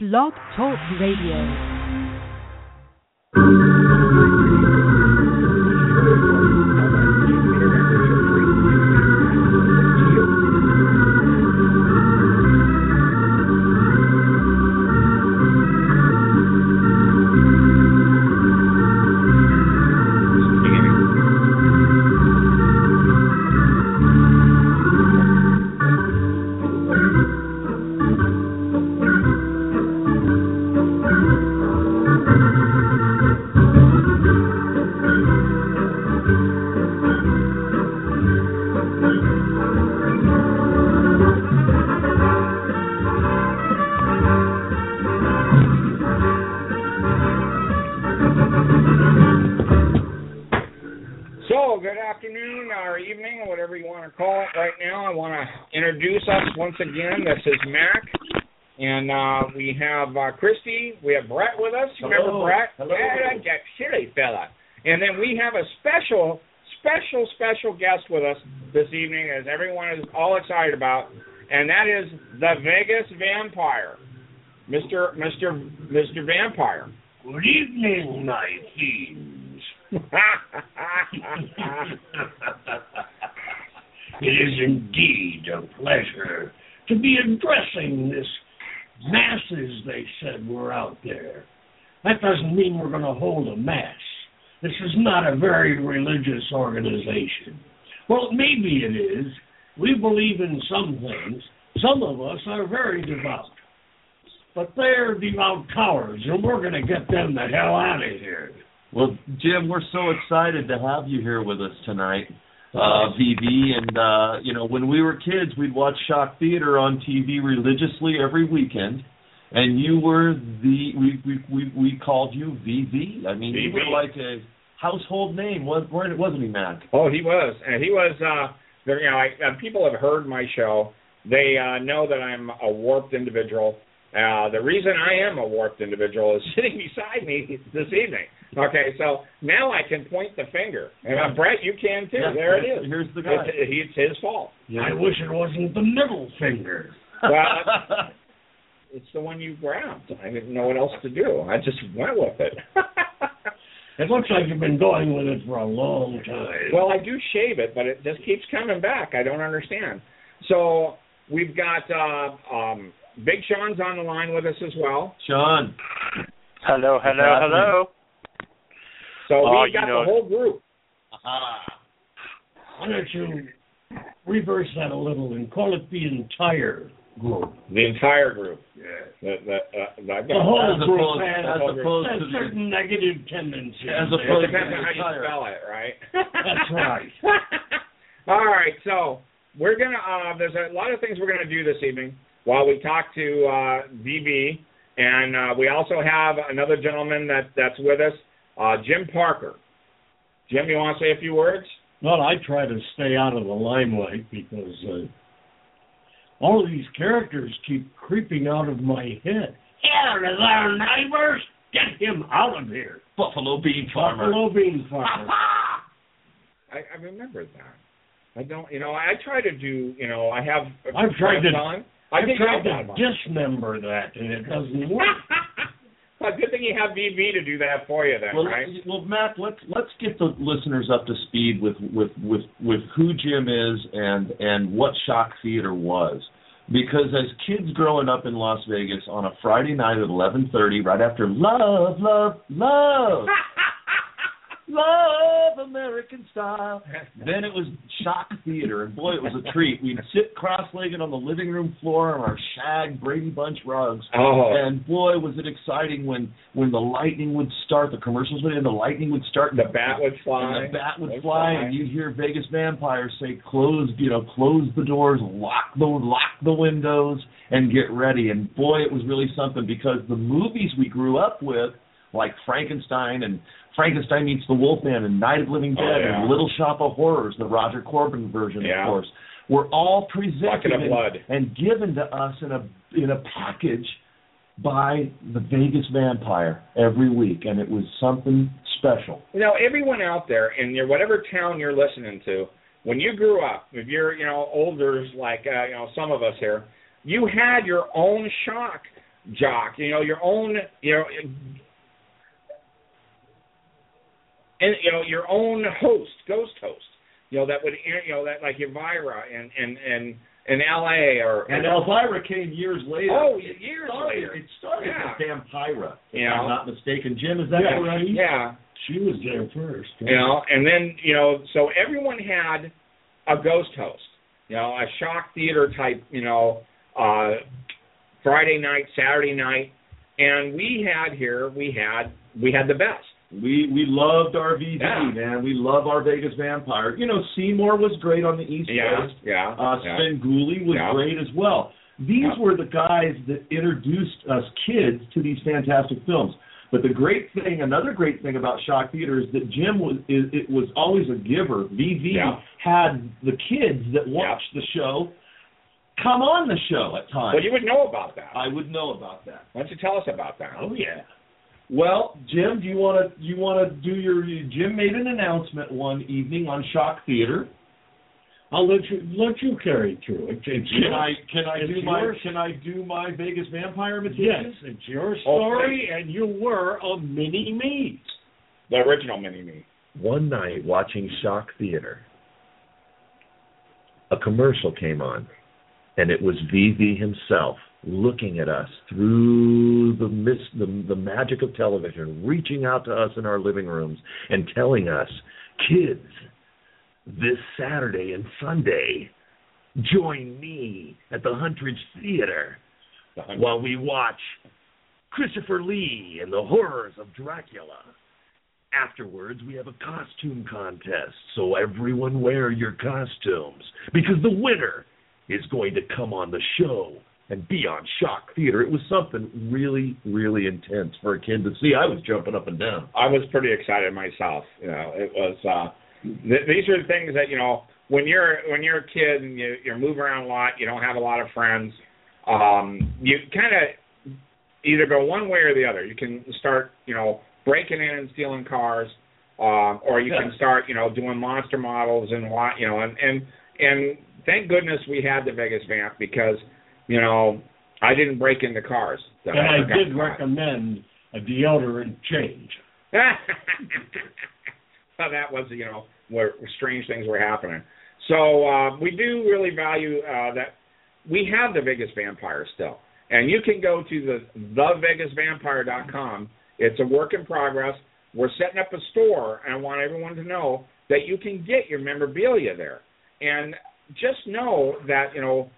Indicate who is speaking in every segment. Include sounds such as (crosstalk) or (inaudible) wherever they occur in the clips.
Speaker 1: Blog Talk Radio.
Speaker 2: With us this evening, as everyone is all excited about, and that is the Vegas Vampire, Mister Mister Mister Vampire.
Speaker 3: Good evening, my fiends. (laughs) it is indeed a pleasure to be addressing this masses they said were out there. That doesn't mean we're going to hold a mass. This is not a very religious organization. Well, maybe it is. We believe in some things. Some of us are very devout. But they're devout cowards, and we're going to get them the hell out of here.
Speaker 4: Well, Jim, we're so excited to have you here with us tonight, uh, VV. And uh, you know, when we were kids, we'd watch Shock Theater on TV religiously every weekend, and you were the we we we, we called you VV. I mean, you were like a household name, wa- weren't wasn't he, Mac?
Speaker 2: Oh, he was, and he was. uh there, You know, I, uh, people have heard my show. They uh, know that I'm a warped individual. Uh, the reason I am a warped individual is (laughs) sitting beside me this evening. Okay, so now I can point the finger, and uh, Brett, you can too.
Speaker 4: Yeah,
Speaker 2: there it is.
Speaker 4: here's- the guy.
Speaker 2: It's, it's his fault.
Speaker 3: I wish it wasn't the middle finger.
Speaker 2: Well, (laughs) It's the one you grabbed. I didn't know what else to do. I just went with it. (laughs)
Speaker 3: It looks like you've been going with it for a long time.
Speaker 2: Well, I do shave it, but it just keeps coming back. I don't understand. So we've got uh, um, Big Sean's on the line with us as well.
Speaker 4: Sean.
Speaker 5: Hello, hello, hello.
Speaker 2: So
Speaker 5: Oh,
Speaker 2: we've
Speaker 5: you
Speaker 2: got
Speaker 5: know-
Speaker 2: the whole group.
Speaker 3: Why don't you reverse that a little and call it the entire group?
Speaker 2: The entire group.
Speaker 3: Yeah.
Speaker 2: The, the, uh, the,
Speaker 3: The whole
Speaker 4: As
Speaker 3: group
Speaker 4: opposed-
Speaker 3: has,
Speaker 4: as opposed
Speaker 3: has
Speaker 4: to the-
Speaker 3: certain negative tendencies.
Speaker 4: As
Speaker 2: it
Speaker 4: opposed
Speaker 2: depends on how you spell it, right? (laughs)
Speaker 3: That's right. (laughs)
Speaker 2: All right, so we're gonna. Uh, there's a lot of things we're gonna do this evening while we talk to uh, DB, and uh, we also have another gentleman that that's with us, uh, Jim Parker. Jim, you want to say a few words?
Speaker 3: Well, I try to stay out of the limelight because uh, all of these characters keep creeping out of my head. Here is our neighbors. Get him out of here.
Speaker 4: Buffalo Bean Farmer.
Speaker 3: Buffalo bean farmer.
Speaker 2: I, I remember that. I don't. You know, I try to do. You know, I have.
Speaker 3: I've tried to-
Speaker 2: on. I
Speaker 3: I've
Speaker 2: think
Speaker 3: tried to dismember that, and it doesn't work.
Speaker 2: Well, good thing you have VV to do that for you, then,
Speaker 4: Well,
Speaker 2: right?
Speaker 4: well, Matt, let's let's get the listeners up to speed with with with with who Jim is and and what Shock Theater was, because as kids growing up in Las Vegas on a Friday night at eleven thirty, right after Love, Love, Love, Love American Style, (laughs) then it was Shock Theater, and boy, it was a treat. We'd sit cross-legged on the living room floor on our shag Brady Bunch rugs.
Speaker 2: Oh,
Speaker 4: And boy, was it exciting when when the lightning would start, the commercials would end, the lightning would start, and
Speaker 2: the bat would fly.
Speaker 4: and the bat would
Speaker 2: Would
Speaker 4: fly,
Speaker 2: fly.
Speaker 4: and you'd hear Vegas vampires say, "Close, you know, close the doors, lock the lock the windows, and get ready." And boy, it was really something because the movies we grew up with, like Frankenstein and Frankenstein meets the Wolfman and Night of Living
Speaker 2: Oh,
Speaker 4: Dead
Speaker 2: yeah.
Speaker 4: and Little Shop of Horrors, the Roger Corman version,
Speaker 2: Yeah.
Speaker 4: of course, were all presented and-
Speaker 2: blood.
Speaker 4: and given to us in a in a package by the Vegas Vampire every week, and it was something special.
Speaker 2: You know, everyone out there in your whatever town you're listening to, when you grew up, if you're you know older like uh, you know some of us here, you had your own shock jock, you know, your own, you know, and you know your own host, ghost host, you know that would, you know that like Elvira and and and in L.A. or
Speaker 4: And Elvira came years later.
Speaker 2: Oh,
Speaker 4: It
Speaker 2: years
Speaker 4: started,
Speaker 2: later.
Speaker 4: It started
Speaker 2: Yeah.
Speaker 4: with Vampira, if
Speaker 2: Yeah.
Speaker 4: I'm not mistaken. Jim, is that
Speaker 3: Yeah.
Speaker 4: right?
Speaker 2: yeah,
Speaker 3: She was there first.
Speaker 2: you know, and then you know, so everyone had a ghost host, you know, a shock theater type, you know, uh, Friday night, Saturday night, and we had here, we had, we had the best.
Speaker 4: We we loved our VV,
Speaker 2: Yeah.
Speaker 4: man. We love our Vegas Vampire. You know, Seymour was great on the East
Speaker 2: Yeah,
Speaker 4: Coast.
Speaker 2: yeah,
Speaker 4: Uh,
Speaker 2: yeah.
Speaker 4: Svengoolie was
Speaker 2: Yeah.
Speaker 4: great as well. These
Speaker 2: Yeah.
Speaker 4: were the guys that introduced us kids to these fantastic films. But the great thing, another great thing about Shock Theater is that Jim was is, it was always a giver. VV
Speaker 2: Yeah.
Speaker 4: had the kids that watched the show come on the show at times.
Speaker 2: Well, you would know about that.
Speaker 4: I would know about that.
Speaker 2: Why don't you tell us about that?
Speaker 3: Oh yeah.
Speaker 4: Well, Jim, do you want to you want to do your Jim made an announcement one evening on Shock Theater.
Speaker 3: I'll let you let you carry through. It's, it's
Speaker 4: Can
Speaker 3: your-
Speaker 4: I can I
Speaker 3: it's
Speaker 4: do my
Speaker 3: yours.
Speaker 4: can I do my Vegas vampire magician?
Speaker 3: Yes,
Speaker 4: imitation?
Speaker 3: it's your story, and you were a mini me.
Speaker 2: The original mini me.
Speaker 6: One night watching Shock Theater, a commercial came on, and it was VV himself looking at us through the mist, the, the magic of television, reaching out to us in our living rooms and telling us, kids, this Saturday and Sunday, join me at the Huntridge Theater
Speaker 2: The
Speaker 6: while we watch Christopher Lee and the horrors of Dracula. Afterwards, we have a costume contest, so everyone wear your costumes because the winner is going to come on the show and beyond Shock Theater. It was something really, really intense for a kid to see. I was jumping up and down.
Speaker 2: I was pretty excited myself. You know, it was. uh th- These are the things that you know when you're when you're a kid and you, you're moving around a lot. You don't have a lot of friends. Um, you kind of either go one way or the other. You can start, you know, breaking in and stealing cars, um, or you can start, you know, doing monster models and what, you know, and and and thank goodness we had the Vegas Vamp because, you know, I didn't break into cars. That
Speaker 3: And I
Speaker 2: got
Speaker 3: did recommend a deodorant change. (laughs)
Speaker 2: so that was, you know, where strange things were happening. So uh, we do really value uh, that we have the Vegas Vampire still, and you can go to the thevegasvampire.com. It's a work in progress. We're setting up a store, and I want everyone to know that you can get your memorabilia there. And just know that you know,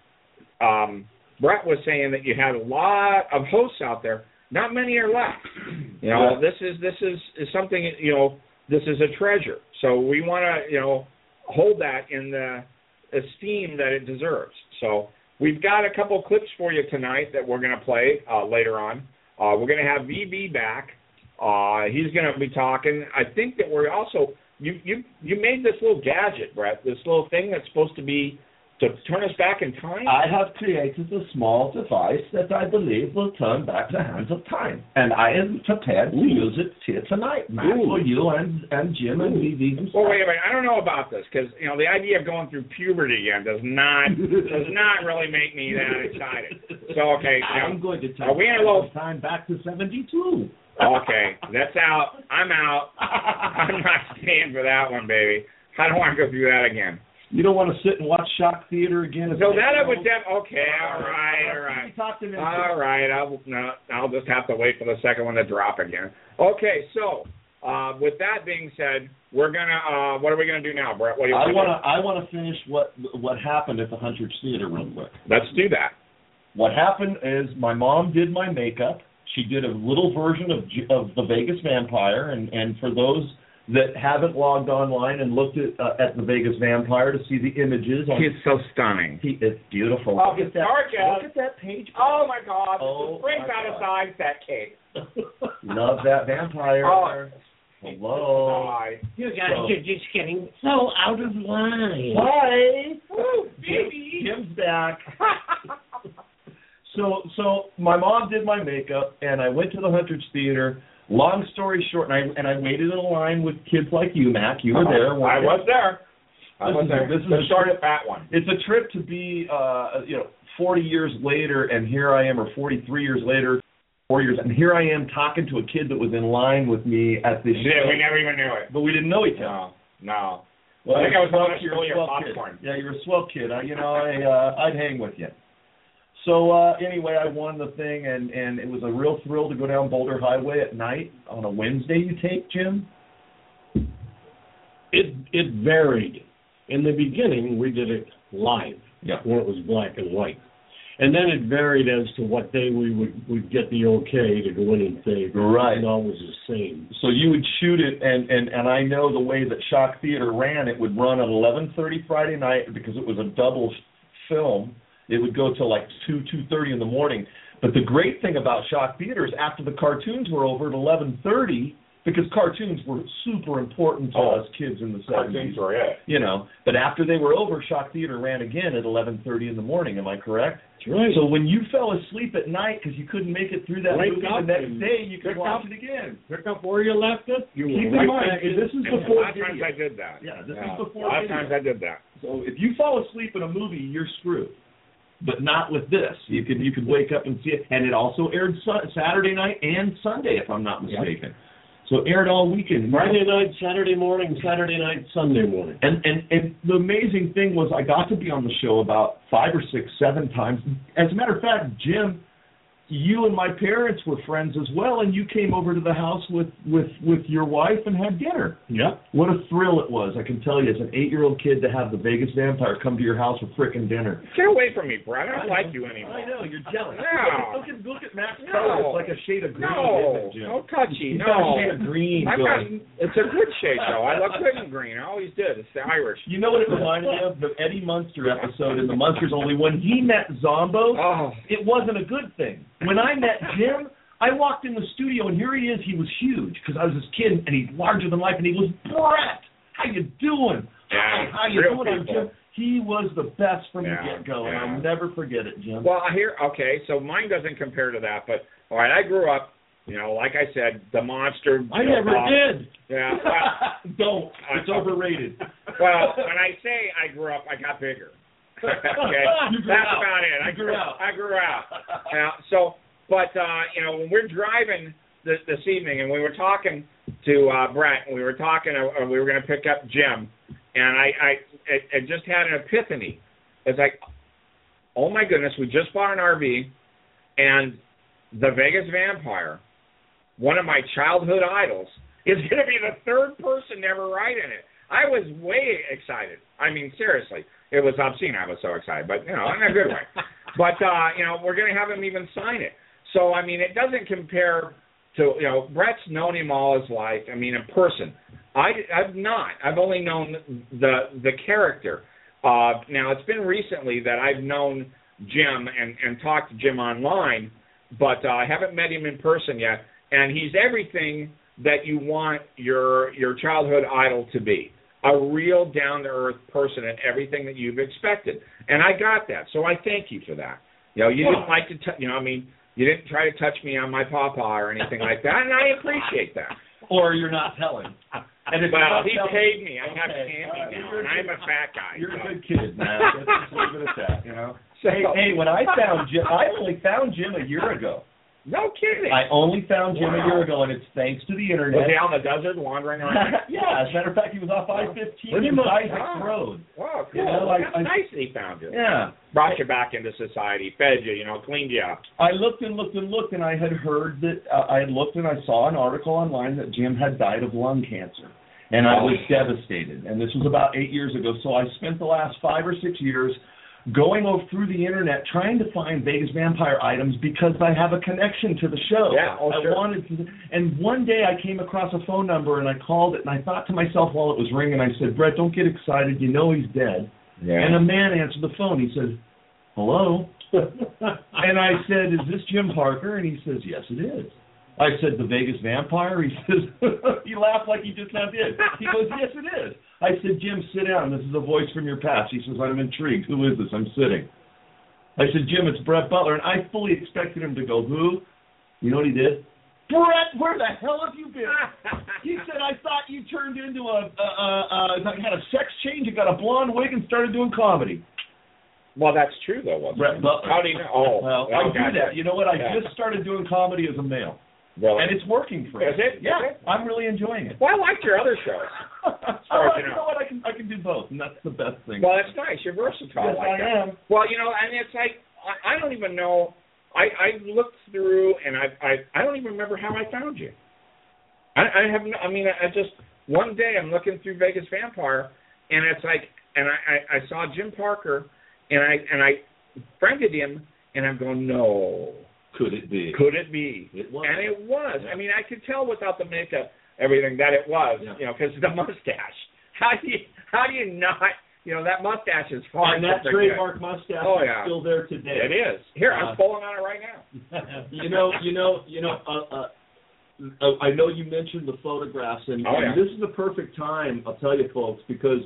Speaker 2: um, Brett was saying that you had a lot of hosts out there. Not many are left. You know, this is this is is something you know. This is a treasure. So we want to you know hold that in the esteem that it deserves. So we've got a couple clips for you tonight that we're going to play uh, later on. Uh, we're going to have VV back. Uh, he's going to be talking. I think that we're also you you you made this little gadget, Brett. This little thing that's supposed to be to turn us back in time.
Speaker 4: I have created a small device that I believe will turn back the hands of time, and I am prepared to use it here tonight, Matt,
Speaker 2: Ooh.
Speaker 4: for you and and Jim and VV himself.
Speaker 2: Well, wait a minute. I don't know about this because you know the idea of going through puberty again does not (laughs) does not really make me that excited. So okay,
Speaker 4: I'm going to take
Speaker 2: Are we in a little-
Speaker 4: time back to '72.
Speaker 2: okay, that's out. I'm out. (laughs) I'm not staying for that one, baby. I don't want to go through that again.
Speaker 4: You don't want to sit and watch Shock Theater again?
Speaker 2: So that I would def- okay, all right, all right.
Speaker 4: Talk to me.
Speaker 2: All right, I'll no, I'll just have to wait for the second one to drop again. Okay, so uh, with that being said, we're gonna uh, what are we gonna do now, Brett? What do you
Speaker 4: I
Speaker 2: want
Speaker 4: to I want to finish what what happened at the Huntridge Theater real quick.
Speaker 2: Let's do that.
Speaker 4: What happened is my mom did my makeup. She did a little version of J- of the Vegas Vampire, and and for those that haven't logged online and looked at uh, at the Vegas Vampire to see the images, on,
Speaker 2: He's so stunning.
Speaker 4: he, it's beautiful.
Speaker 2: Oh,
Speaker 4: look
Speaker 2: he's
Speaker 4: at that.
Speaker 2: gorgeous.
Speaker 4: Look at that page.
Speaker 2: Oh my God!
Speaker 4: Oh,
Speaker 2: the spring
Speaker 4: my
Speaker 2: got
Speaker 4: God.
Speaker 2: aside that cake. (laughs)
Speaker 4: Love that vampire.
Speaker 2: Oh.
Speaker 4: Hello.
Speaker 2: Hi.
Speaker 3: You guys
Speaker 4: So-
Speaker 3: are just getting so out of line.
Speaker 4: Hi.
Speaker 2: Woo, baby.
Speaker 4: Jim's back. (laughs) So so my mom did my makeup and I went to the Huntridge Theater. Long story short, and I and I waited in a line with kids like you, Mac. You were there.
Speaker 2: I was there. I
Speaker 4: This
Speaker 2: was
Speaker 4: is-
Speaker 2: there.
Speaker 4: this is
Speaker 2: the
Speaker 4: a-
Speaker 2: short at fat one.
Speaker 4: It's a trip to be, uh, you know, 40 years later, and here I am, or 43 years later, four years, and here I am talking to a kid that was in line with me at this
Speaker 2: Yeah,
Speaker 4: show,
Speaker 2: we never even knew it.
Speaker 4: but we didn't know each other.
Speaker 2: No, no.
Speaker 4: Well,
Speaker 2: I think I was one of
Speaker 4: you're a
Speaker 2: earlier popcorn.
Speaker 4: Kid. Yeah, you're a swell kid. I, you know, I uh, I'd hang with you. So uh anyway, I won the thing, and and it was a real thrill to go down Boulder Highway at night on a Wednesday. You take Jim?
Speaker 3: It it varied. In the beginning, we did it live,
Speaker 4: Yeah.
Speaker 3: when it was black and white, and then it varied as to what day we would would get the okay to go in and say
Speaker 4: Right.
Speaker 3: It always the same.
Speaker 4: So you would shoot it, and and and I know the way that Shock Theater ran. It would run at 11:30 Friday night because it was a double film. It would go till like two two thirty in the morning. But the great thing about Shock Theater is after the cartoons were over at 11:30, because cartoons were super important to
Speaker 2: Oh.
Speaker 4: us kids in the 70s.
Speaker 2: Cartoons were it.
Speaker 4: You know, but after they were over, Shock Theater ran again at 11:30 in the morning. Am I correct?
Speaker 3: That's right.
Speaker 4: So when you fell asleep at night because you couldn't make it through that
Speaker 3: Wake
Speaker 4: movie the next day, you could watch
Speaker 3: up.
Speaker 4: it again.
Speaker 3: pick up where you left it. You
Speaker 4: Keep
Speaker 3: were
Speaker 4: in mind, this is
Speaker 2: A
Speaker 4: before
Speaker 2: lot of times. I did that.
Speaker 4: Yeah, this
Speaker 2: Yeah.
Speaker 4: is before
Speaker 2: A lot of times I did that.
Speaker 4: So if you fall asleep in a movie, you're screwed. But not with this. You could you could wake up and see it, and it also aired su- Saturday night and Sunday, if I'm not mistaken. So aired all weekend.
Speaker 3: Friday night, Saturday morning, Saturday night, Sunday morning.
Speaker 4: And and and the amazing thing was I got to be on the show about five or six, seven times. As a matter of fact, Jim, you and my parents were friends as well, and you came over to the house with with with your wife and had dinner.
Speaker 3: Yep.
Speaker 4: What a thrill it was! I can tell you, as an eight-year-old kid, to have the Vegas Vampire come to your house for frickin' dinner.
Speaker 2: Get away from me, Brett. I don't like you anymore.
Speaker 4: I know you're jealous.
Speaker 2: No.
Speaker 4: Look at look at Matt's
Speaker 2: No.
Speaker 4: color. It's like a shade of green.
Speaker 2: No,
Speaker 4: isn't it, Jim? (laughs)
Speaker 2: no touchy.
Speaker 4: He's
Speaker 2: No,
Speaker 4: got a shade of green.
Speaker 2: I've got, it's a good shade though. I look good in green. I always did. It's the Irish.
Speaker 4: You know what it reminded me of? The Eddie Munster episode in the Munsters Only. When he met Zombo,
Speaker 2: Oh,
Speaker 4: it wasn't a good thing. When I met Jim, I walked in the studio and here he is. He was huge because I was his kid and he's larger than life and he was Brett. How you doing?
Speaker 2: Yeah,
Speaker 4: Hi, how you doing? I'm. Jim. He was the best from
Speaker 2: Yeah,
Speaker 4: the get go, and. I'll never forget it, Jim.
Speaker 2: well, I hear. Okay, so mine doesn't compare to that, but all right. I grew up. You know, like I said, the monster.
Speaker 3: I never
Speaker 2: uh,
Speaker 3: did.
Speaker 2: Yeah. (laughs) Well,
Speaker 4: Don't. It's overrated.
Speaker 2: well, when I say I grew up, I got bigger. Okay, (laughs) that's
Speaker 4: out.
Speaker 2: about it. I
Speaker 4: grew out.
Speaker 2: I grew out. (laughs) Yeah. So, but uh, you know, when we're driving this, this evening, and we were talking to uh, Brett, and we were talking, uh, we were going to pick up Jim, and I, I, it, it just had an epiphany. It's like, oh my goodness, we just bought an RV, and the Vegas Vampire, one of my childhood idols, is going to be the third person to ever ride in it. I was way excited. I mean, seriously, it was obscene. I was so excited, but you know, in a good way. (laughs) But uh, you know, we're going to have him even sign it. So I mean, it doesn't compare to you know, Brett's known him all his life. I mean, in person. I I've not. I've only known the the character. Uh, now it's been recently that I've known Jim and and talked to Jim online, but uh, I haven't met him in person yet. And he's everything that you want your your childhood idol to be. A real down to earth person and everything that you've expected. And I got that. So I thank you for that. You know, you didn't like to t- you know, I mean, you didn't try to touch me on my papa or anything like that, and I appreciate that.
Speaker 4: or you're not telling. And if
Speaker 2: Well, he
Speaker 4: telling-
Speaker 2: paid me. I have
Speaker 4: Okay,
Speaker 2: candy
Speaker 4: all right,
Speaker 2: now, and I'm a fat guy.
Speaker 4: You're
Speaker 2: so.
Speaker 4: a good kid, man. Let's just leave it at that, you know. (laughs)
Speaker 2: So-
Speaker 4: Hey, hey, when I found Jim, I only found Jim a year ago.
Speaker 2: No kidding.
Speaker 4: I only found Jim a year ago, and it's thanks to the
Speaker 2: was
Speaker 4: internet.
Speaker 2: he out in the desert wandering around? (laughs)
Speaker 4: yeah, as a matter of fact, he was off I-15
Speaker 3: Pretty
Speaker 4: from
Speaker 3: much.
Speaker 4: Isaac
Speaker 2: Wow.
Speaker 4: Road.
Speaker 2: Wow, cool.
Speaker 4: You know, like,
Speaker 2: That's
Speaker 4: I-
Speaker 2: nice that he found you.
Speaker 4: Yeah.
Speaker 2: Brought you back into society, fed you, you know, cleaned you up.
Speaker 4: I looked and looked and looked, and I had heard that uh, I had looked and I saw an article online that Jim had died of lung cancer, and I was devastated. And this was about eight years ago. So I spent the last five or six years going over through the internet trying to find Vegas Vampire items because I have a connection to the show.
Speaker 2: Yeah, oh,
Speaker 4: I
Speaker 2: sure.
Speaker 4: wanted to, and one day I came across a phone number and I called it, and I thought to myself while it was ringing, I said, Brett, don't get excited. You know he's dead. Yeah. And a man answered the phone. He said, "Hello." (laughs) And I said, "Is this Jim Parker?" And he says, "Yes, it is." I said, "The Vegas Vampire." He says, (laughs) he laughed like he just now did. He goes, "Yes, it is." I said, "Jim, sit down. This is a voice from your past." He says, "I'm intrigued. Who is this? I'm sitting." I said, "Jim, it's Brett Butler," and I fully expected him to go, "Who?" You know what he did? Brett, where the hell have you been? (laughs) He said, "I thought you turned into a, a, a, a had a sex change and got a blonde wig and started doing comedy."
Speaker 2: Well, that's true though, wasn't
Speaker 4: Brett
Speaker 2: it?
Speaker 4: Butler.
Speaker 2: How do you know? Oh,
Speaker 4: Well, I do that. You know what? I
Speaker 2: Yeah.
Speaker 4: just started doing comedy as a male,
Speaker 2: Really?
Speaker 4: and it's working for me.
Speaker 2: Is it?
Speaker 4: Yeah,
Speaker 2: it?
Speaker 4: I'm really enjoying it.
Speaker 2: Well, I liked your other shows. (laughs)
Speaker 4: oh,
Speaker 2: you know.
Speaker 4: what? I can I can do both, and that's the best thing.
Speaker 2: Well, that's nice. You're versatile
Speaker 4: yes,
Speaker 2: like
Speaker 4: I
Speaker 2: that.
Speaker 4: am.
Speaker 2: Well, you know, and it's like I, I don't even know. I I looked through and I I I don't even remember how I found you. I I have no. I mean, I just one day I'm looking through Vegas Vampire, and it's like, and I I, I saw Jim Parker, and I and I friended him, and I'm going, no,
Speaker 4: Could it be?
Speaker 2: could it be?
Speaker 4: It was.
Speaker 2: And it was.
Speaker 4: Yeah.
Speaker 2: I mean, I could tell without the makeup, everything that it was.
Speaker 4: Yeah.
Speaker 2: You know, because the (laughs) mustache. How do you how do you not? You know, that mustache is far.
Speaker 4: and that
Speaker 2: from good.
Speaker 4: trademark mustache
Speaker 2: Oh,
Speaker 4: is
Speaker 2: yeah.
Speaker 4: still there today.
Speaker 2: It is. Here, I'm
Speaker 4: Uh,
Speaker 2: pulling on it right now. (laughs)
Speaker 4: you know, you know, you know. Uh, uh, I know you mentioned the photographs, and,
Speaker 2: Oh,
Speaker 4: and this is the perfect time. I'll tell you, folks, because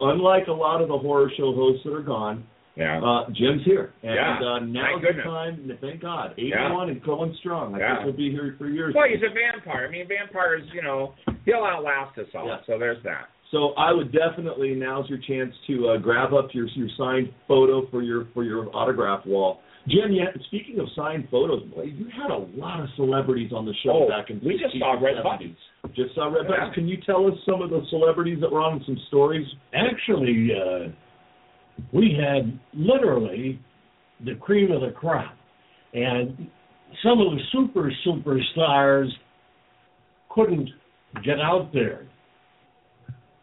Speaker 4: unlike a lot of the horror show hosts that are gone,
Speaker 2: Yeah.
Speaker 4: uh, Jim's here, and
Speaker 2: Yeah.
Speaker 4: uh,
Speaker 2: Thank
Speaker 4: now's the time. Thank God,
Speaker 2: Yeah.
Speaker 4: 81 and going strong. I
Speaker 2: Yeah.
Speaker 4: think he'll be here for years.
Speaker 2: well, he's a vampire. I mean, vampires. You know, he'll outlast us all.
Speaker 4: Yeah.
Speaker 2: So there's that.
Speaker 4: So I would definitely now's your chance to uh, grab up your your signed photo for your for your autograph wall. Jim, yeah, speaking of signed photos, boy, you had a lot of celebrities on the show
Speaker 2: Oh,
Speaker 4: back in
Speaker 2: we just saw Red Buttons.
Speaker 4: Just saw Red
Speaker 2: Yeah.
Speaker 4: Buttons. Can you tell us some of the celebrities that were on and some stories?
Speaker 3: Actually, uh, we had literally the cream of the crop, and some of the super superstars couldn't get out there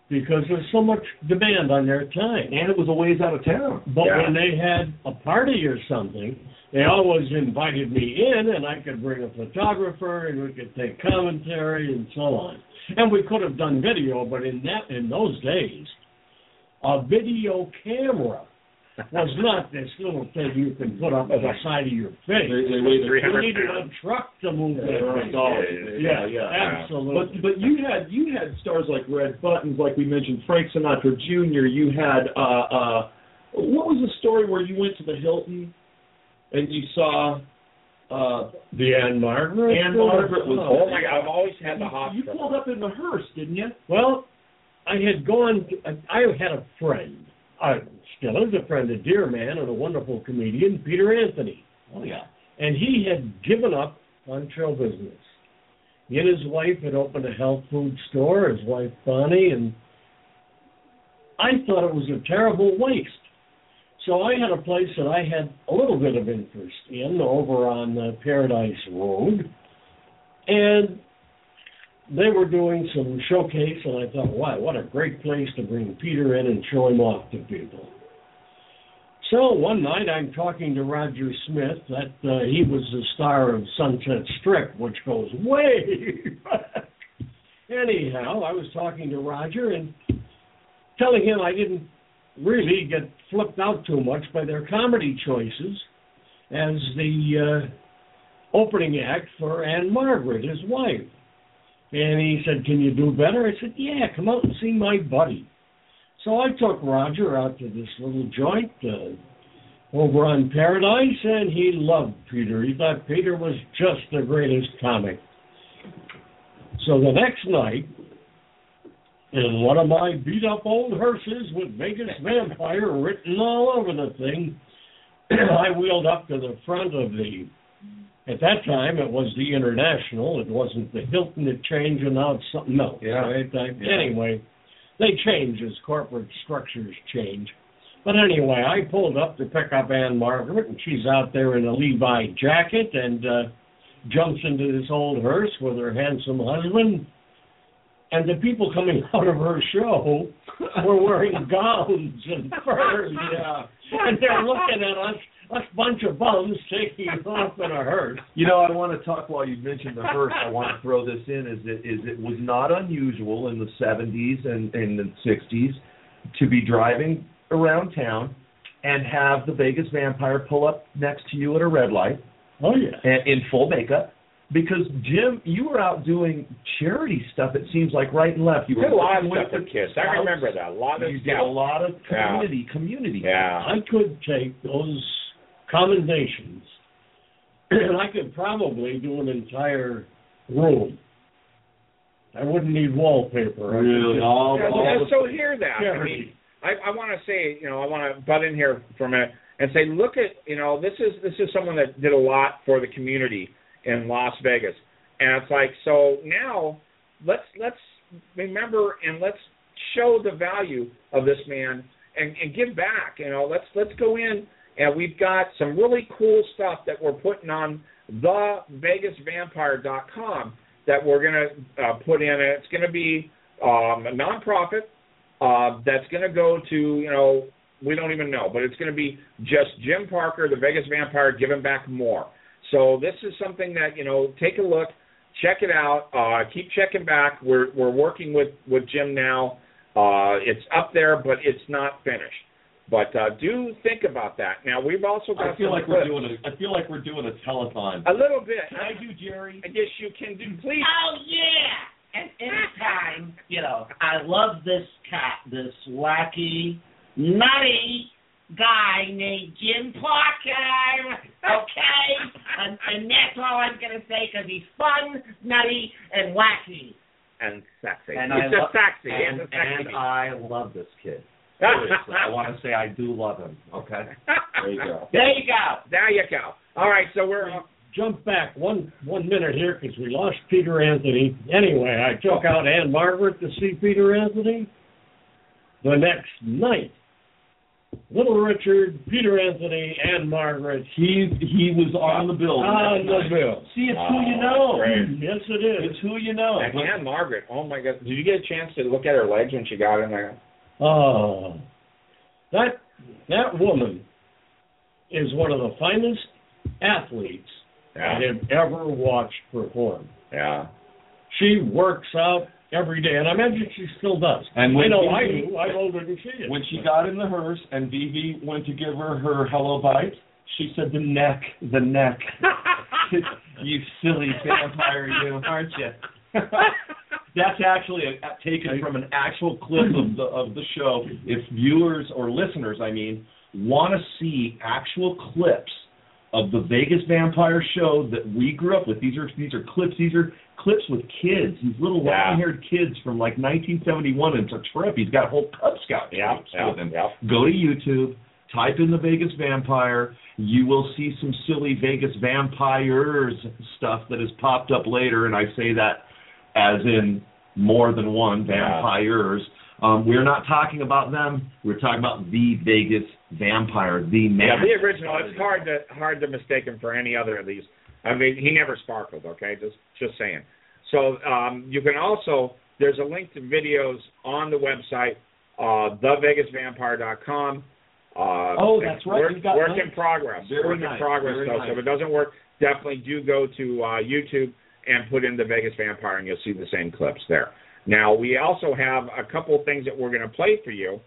Speaker 3: because there's so much demand on their time.
Speaker 4: And it was a ways out of town.
Speaker 3: But
Speaker 2: Yeah.
Speaker 3: when they had a party or something, they always invited me in, and I could bring a photographer, and we could take commentary and so on. And we could have done video, but in that in those days, a video camera was (laughs) not this little thing you can put up on the side of your face.
Speaker 4: They, they weighed
Speaker 2: Three
Speaker 3: You
Speaker 2: hundred
Speaker 3: needed a truck to move that
Speaker 4: Yeah,
Speaker 3: thing.
Speaker 4: dollars.
Speaker 3: Yeah,
Speaker 4: yeah.
Speaker 3: absolutely.
Speaker 4: But but you had you had stars like Red Buttons, like we mentioned, Frank Sinatra Jr. You had uh uh what was the story where you went to the Hilton and you saw uh
Speaker 3: the Ann-Margret.
Speaker 4: Anne Margaret was
Speaker 2: Oh my God! I've always had the hot.
Speaker 4: you pulled up in the hearse, didn't you?
Speaker 3: Well, I had gone. To, I had a friend. I still is a friend, a dear man and a wonderful comedian, Peter Anthony.
Speaker 4: Oh yeah.
Speaker 3: And he had given up on show business. He and his wife had opened a health food store. His wife Bonnie, and I thought it was a terrible waste. So I had a place that I had a little bit of interest in over on uh, Paradise Road, and they were doing some showcase, and I thought, wow, what a great place to bring Peter in and show him off to people. So one night I'm talking to Roger Smith that uh, he was the star of Sunset Strip, which goes way (laughs) back. Anyhow, I was talking to Roger and telling him I didn't really get flipped out too much by their comedy choices as the uh, opening act for Ann-Margret, his wife. And he said, Can you do better? I said, Yeah, come out and see my buddy. So I took Roger out to this little joint uh, over on Paradise, and he loved Peter. He thought Peter was just the greatest comic. So the next night, in one of my beat up old hearses with Vegas Vampire written all over the thing, (clears throat) I wheeled up to the front of the at that time, it was the International. It wasn't the Hilton. It changed, and now it's something else.
Speaker 2: Yeah.
Speaker 3: Right? I,
Speaker 2: Yeah.
Speaker 3: Anyway, they change as corporate structures change. But anyway, I pulled up to pick up Ann-Margret, and she's out there in a Levi jacket and uh, jumps into this old hearse with her handsome husband. And the people coming (laughs) out of her show were wearing gowns and furs. (laughs)
Speaker 4: Yeah.
Speaker 3: And they're looking at us, us bunch of bums taking off in a hearse.
Speaker 4: You know, I want to talk while you mentioned the hearse. I want to throw this in: is it is it was not unusual in the '70s and in the '60s to be driving around town and have the Vegas vampire pull up next to you at a red light
Speaker 3: Oh yeah.
Speaker 4: and in full makeup. Because Jim, you were out doing charity stuff. It seems like right and left. You were
Speaker 2: a lot of
Speaker 4: working
Speaker 2: stuff
Speaker 4: with
Speaker 2: with kids. I remember that. A lot of
Speaker 4: You did a lot of
Speaker 2: Yeah.
Speaker 4: community community.
Speaker 2: Yeah.
Speaker 3: I could take those commendations and (clears throat) I could probably do an entire room. I wouldn't need wallpaper. I
Speaker 4: Really,
Speaker 3: just-
Speaker 4: all,
Speaker 2: Yeah,
Speaker 4: all
Speaker 2: so hear that. I mean, I, I want to say, you know, I want to butt in here for a minute and say, look at, you know, this is this is someone that did a lot for the community in Las Vegas, and it's like, so now let's let's remember and let's show the value of this man and, and give back. You know, let's let's go in and we've got some really cool stuff that we're putting on thevegasvampire.com that we're going to uh, put in. And it's going to be um, a nonprofit uh, that's going to go to you know we don't even know, but it's going to be just Jim Parker, the Vegas Vampire, giving back more. So this is something that you know take a look, check it out, uh, keep checking back. We're we're working with with Jim now. Uh, it's up there, but it's not finished. But uh, do think about that. Now we've also got.
Speaker 4: I feel like we're
Speaker 2: clips.
Speaker 4: doing a. I feel like we're doing a telethon.
Speaker 2: a little bit.
Speaker 4: Can I do Jerry?
Speaker 2: Yes, you can do. Please.
Speaker 7: Oh yeah. And anytime, you know, I love this cat, this wacky, nutty guy named Jim Parker. Okay, and, and that's all I'm gonna say because he's fun, nutty, and wacky.
Speaker 2: And sexy.
Speaker 8: And
Speaker 2: it's
Speaker 8: I
Speaker 2: just
Speaker 8: lo-
Speaker 2: sexy.
Speaker 8: and,
Speaker 2: it's a sexy.
Speaker 8: and I love this kid. Seriously, I want to (laughs) say I do love him. Okay.
Speaker 4: There you go. (laughs)
Speaker 7: There you go.
Speaker 2: There you go. All right, so we're.
Speaker 3: Jump back one one minute here because we lost Peter Anthony. Anyway, I took out Ann-Margret to see Peter Anthony. The next night, Little Richard, Peter Anthony, and Margaret
Speaker 4: He he was on the bill.
Speaker 3: on the bill.
Speaker 4: See, it's who you oh, know.
Speaker 2: Great.
Speaker 3: Yes, it is.
Speaker 4: It's who you know.
Speaker 2: And Ann-Margret, oh my God! Did you get a chance to look at her legs when she got in there?
Speaker 3: Oh, that that woman is one of the finest athletes I have ever watched perform.
Speaker 2: yeah.
Speaker 3: She works out every day, and I imagine she still does.
Speaker 4: And
Speaker 3: I
Speaker 4: when
Speaker 3: know
Speaker 4: she-
Speaker 3: I do. I'm older than she is.
Speaker 4: When she got in the hearse and VV went to give her her hello bite, she said, "The neck, the neck." (laughs) (laughs) you silly vampire, you aren't you? (laughs) That's actually a, a- taken from an actual clip of the of the show. If viewers or listeners, I mean, want to see actual clips of the Vegas Vampire show that we grew up with, these are these are clips. These are clips with kids, these little
Speaker 2: Yeah.
Speaker 4: long-haired kids from like 1971. And it's a trip. He's got whole Cub Scout
Speaker 2: Yeah, yeah,
Speaker 4: with him
Speaker 2: yeah.
Speaker 4: go to YouTube, type in the Vegas Vampire. You will see some silly Vegas vampires stuff that has popped up later, and I say that as in more than one
Speaker 2: Yeah.
Speaker 4: vampires. Um, we're not talking about them. We're talking about the Vegas Vampire, the man.
Speaker 2: Yeah, the original. It's hard to hard to mistake him for any other of these. I mean, he never sparkled. Okay, just just saying. So um, you can also there's a link to videos on the website, uh, thevegasvampire.com. Uh,
Speaker 4: Oh, that's right.
Speaker 2: Work,
Speaker 4: got
Speaker 2: work in progress.
Speaker 4: Very
Speaker 2: work
Speaker 4: nice,
Speaker 2: in progress.
Speaker 4: very
Speaker 2: though.
Speaker 4: nice.
Speaker 2: So if it doesn't work, definitely do go to uh, YouTube and put in the Vegas Vampire, and you'll see the same clips there. Now we also have a couple of things that we're going to play for you.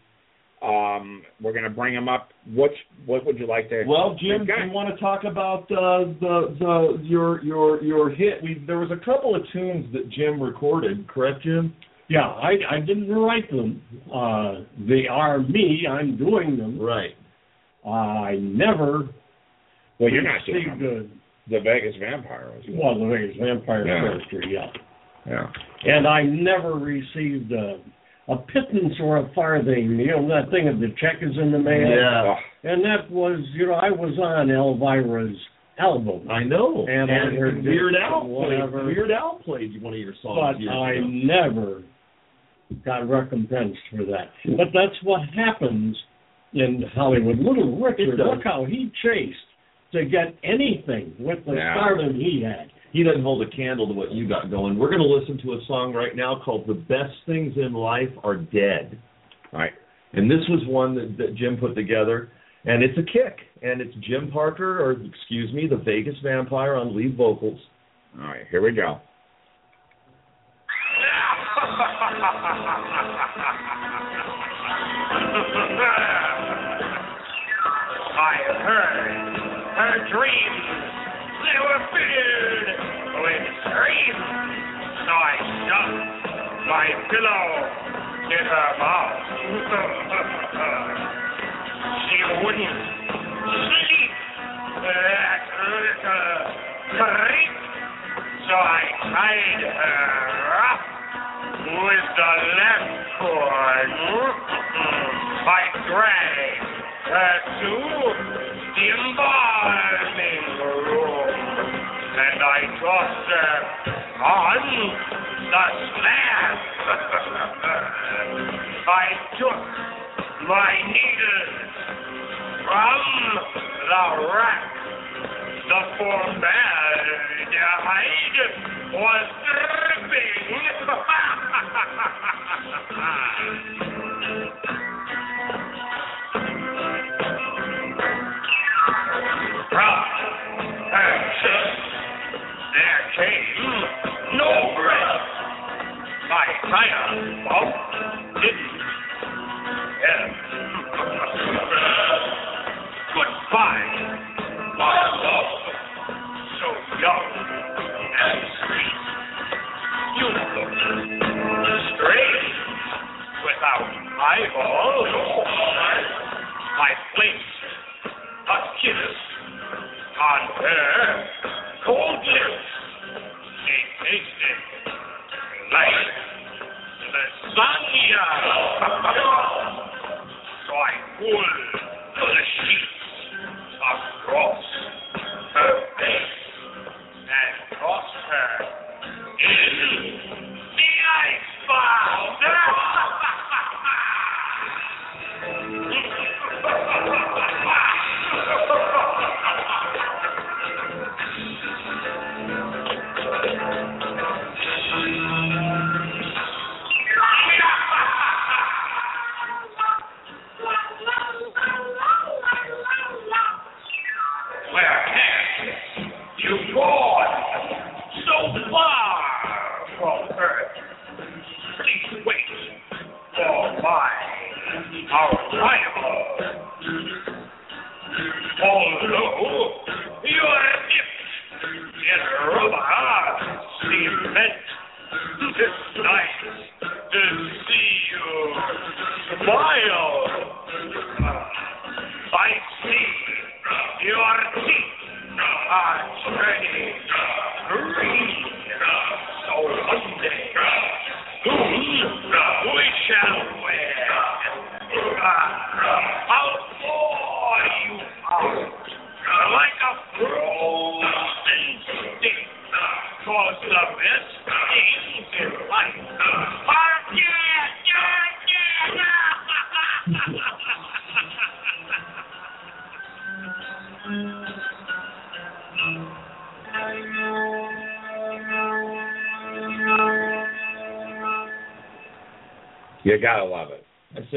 Speaker 2: Um, we're going to bring them up. Which what would you like to?
Speaker 4: Well, Jim, do you want to talk about uh, the the your your your hit? We there was a couple of tunes that Jim recorded, correct, Jim?
Speaker 3: Yeah, I I didn't write them. Uh, they are me. I'm doing them.
Speaker 4: Right.
Speaker 3: I never.
Speaker 2: Well, you're not doing
Speaker 3: received
Speaker 2: them. The Vegas Vampire was.
Speaker 3: a- well, the Vegas Vampire
Speaker 2: Yeah.
Speaker 3: character, yeah.
Speaker 2: Yeah.
Speaker 3: And I never received a, a pittance or a farthing. You know that thing of the check is in the mail.
Speaker 2: Oh,
Speaker 3: And that was, you know, I was on Elvira's album,
Speaker 4: I know.
Speaker 3: And I heard
Speaker 4: Weird Al
Speaker 3: and
Speaker 4: played. Weird Al played one of your songs
Speaker 3: but
Speaker 4: years
Speaker 3: I
Speaker 4: ago.
Speaker 3: never got recompensed for that. Hmm. But that's what happens in Hollywood. Little Richard, look how he chased to get anything with the
Speaker 2: Yeah.
Speaker 3: stardom he had.
Speaker 4: He doesn't hold a candle to what you got going. We're going to listen to a song right now called "The Best Things in Life Are Dead,"
Speaker 2: right.
Speaker 4: and this was one that, that Jim put together, and it's a kick, and it's Jim Parker, or excuse me, the Vegas Vampire on lead vocals.
Speaker 2: All right. Here we go. (laughs)
Speaker 9: I heard her dreams. They were filled with dreams. So I shoved my pillow in her mouth. (laughs) she wouldn't sleep. That little creep. So I tied her up with the left cord. I dragged her to the embalming room, and I tossed (laughs) her on the slab. I took my needles from the rack. The formaldehyde was dripping. My triumph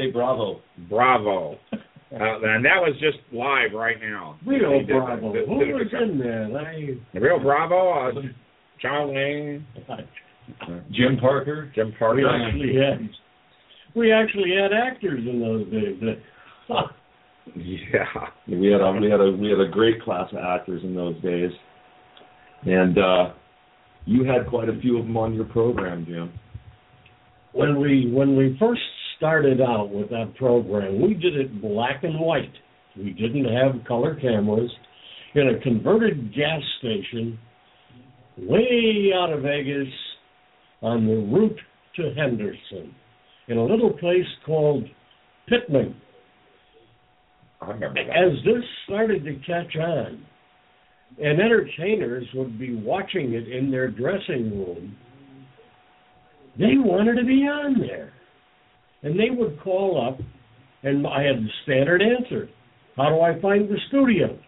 Speaker 4: say bravo.
Speaker 2: Bravo. (laughs) Uh, and that was just live right now.
Speaker 3: Real
Speaker 2: They did-
Speaker 3: bravo.
Speaker 2: did-
Speaker 3: Who
Speaker 2: did-
Speaker 3: was in there? I,
Speaker 2: The real Bravo, uh, (laughs) John Wayne,
Speaker 4: Jim Parker.
Speaker 2: Jim
Speaker 3: we
Speaker 2: Parker.
Speaker 3: actually had we actually had actors in those days.
Speaker 2: Yeah. (laughs)
Speaker 4: We had a we had a we had a great class of actors in those days, and uh, you had quite a few of them on your program, Jim.
Speaker 3: when we when we first started out with that program, we did it black and white. We didn't have color cameras in a converted gas station way out of Vegas on the route to Henderson in a little place called Pittman.
Speaker 2: I remember that.
Speaker 3: As this started to catch on, and entertainers would be watching it in their dressing room, they wanted to be on there. And they would call up, and I had the standard answer How do I find the studio?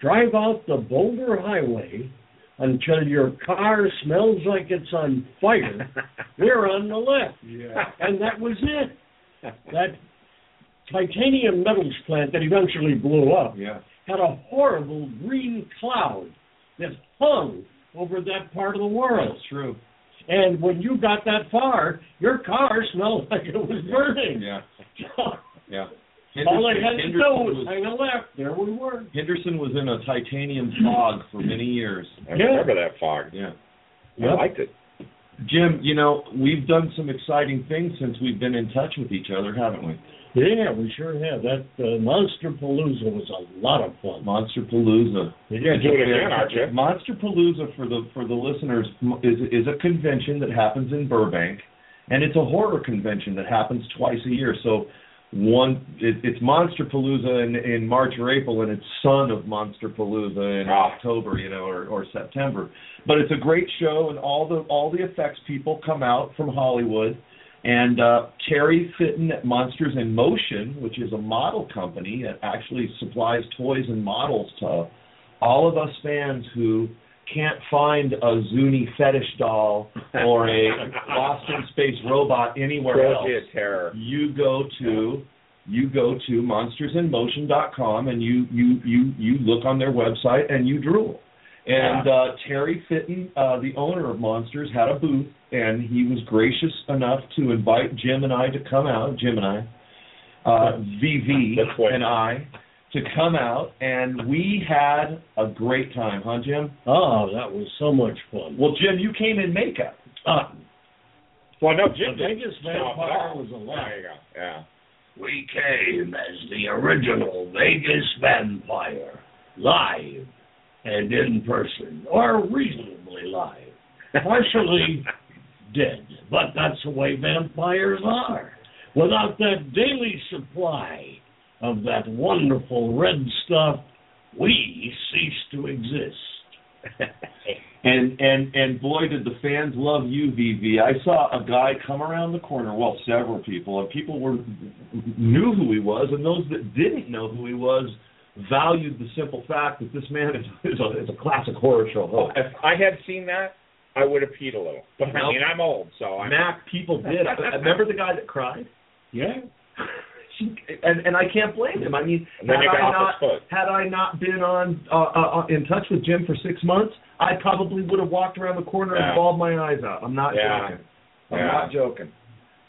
Speaker 3: Drive out the Boulder Highway until your car smells like it's on fire. (laughs) We're on the left.
Speaker 2: Yeah.
Speaker 3: And that was it. That titanium metals plant that eventually blew up
Speaker 2: Yeah.
Speaker 3: had a horrible green cloud that hung over that part of the world.
Speaker 4: true.
Speaker 3: And when you got that far, your car smelled (laughs) like it was burning.
Speaker 4: Yeah.
Speaker 3: So,
Speaker 4: Yeah. (laughs)
Speaker 3: all I had to do
Speaker 4: Henderson
Speaker 3: was
Speaker 4: was,
Speaker 3: hang a left. There we were.
Speaker 4: Henderson was in a titanium fog for many years.
Speaker 2: I
Speaker 3: Yeah.
Speaker 2: remember that fog.
Speaker 4: Yeah.
Speaker 2: I liked it.
Speaker 4: Jim, you know, we've done some exciting things since we've been in touch with each other, haven't we?
Speaker 3: Yeah, we sure have. That uh, Monsterpalooza was a lot of fun.
Speaker 4: Monsterpalooza.
Speaker 2: You're gonna do it again, aren't you?
Speaker 4: Monsterpalooza for the for the listeners is is a convention that happens in Burbank, and it's a horror convention that happens twice a year. So one it, it's Monsterpalooza in, in March or April, and it's son of Monsterpalooza in
Speaker 2: Ah.
Speaker 4: October, you know, or, or September. But it's a great show, and all the all the effects people come out from Hollywood. And uh, Terry Fitton at Monsters in Motion, which is a model company that actually supplies toys and models to all of us fans who can't find a Zuni fetish doll or a (laughs) Lost in Space robot anywhere else
Speaker 2: Trilogy of Terror.
Speaker 4: you go to you go to monstersinmotion.com and you you you you look on their website and you drool. And uh, Terry Fitton, uh, the owner of Monsters, had a booth, and he was gracious enough to invite Jim and I to come out. Jim and I, uh, VV
Speaker 2: That's what-
Speaker 4: and I, to come out, and we had a great time, huh, Jim?
Speaker 3: Oh, that was so much fun.
Speaker 4: Well, Jim, you came in makeup.
Speaker 3: Uh,
Speaker 2: Well, no, Jim
Speaker 3: The
Speaker 2: didn't
Speaker 3: Vegas Vampire was a lot.
Speaker 2: There you go. Yeah.
Speaker 3: We came as the original Vegas vampire, live and in person, or reasonably live. Partially (laughs) dead, but that's the way vampires are. Without that daily supply of that wonderful red stuff, we cease to exist. (laughs)
Speaker 4: And and and boy, did the fans love you, VV. I saw a guy come around the corner. Well, several people, and people were knew who he was, and those that didn't know who he was valued the simple fact that this man is, is, a, is a classic horror show host.
Speaker 2: If I had seen that, I would have peed a little. But I mean, I'm old, so I'm.
Speaker 4: Mac, people did. (laughs) Remember the guy that cried?
Speaker 3: Yeah? (laughs)
Speaker 4: and and I can't blame him. I mean, had I not had I not been on uh, uh, in touch with Jim for six months, I probably would have walked around the corner
Speaker 2: Yeah.
Speaker 4: and bawled my eyes out. I'm not
Speaker 2: Yeah.
Speaker 4: joking. I'm
Speaker 2: Yeah.
Speaker 4: not joking.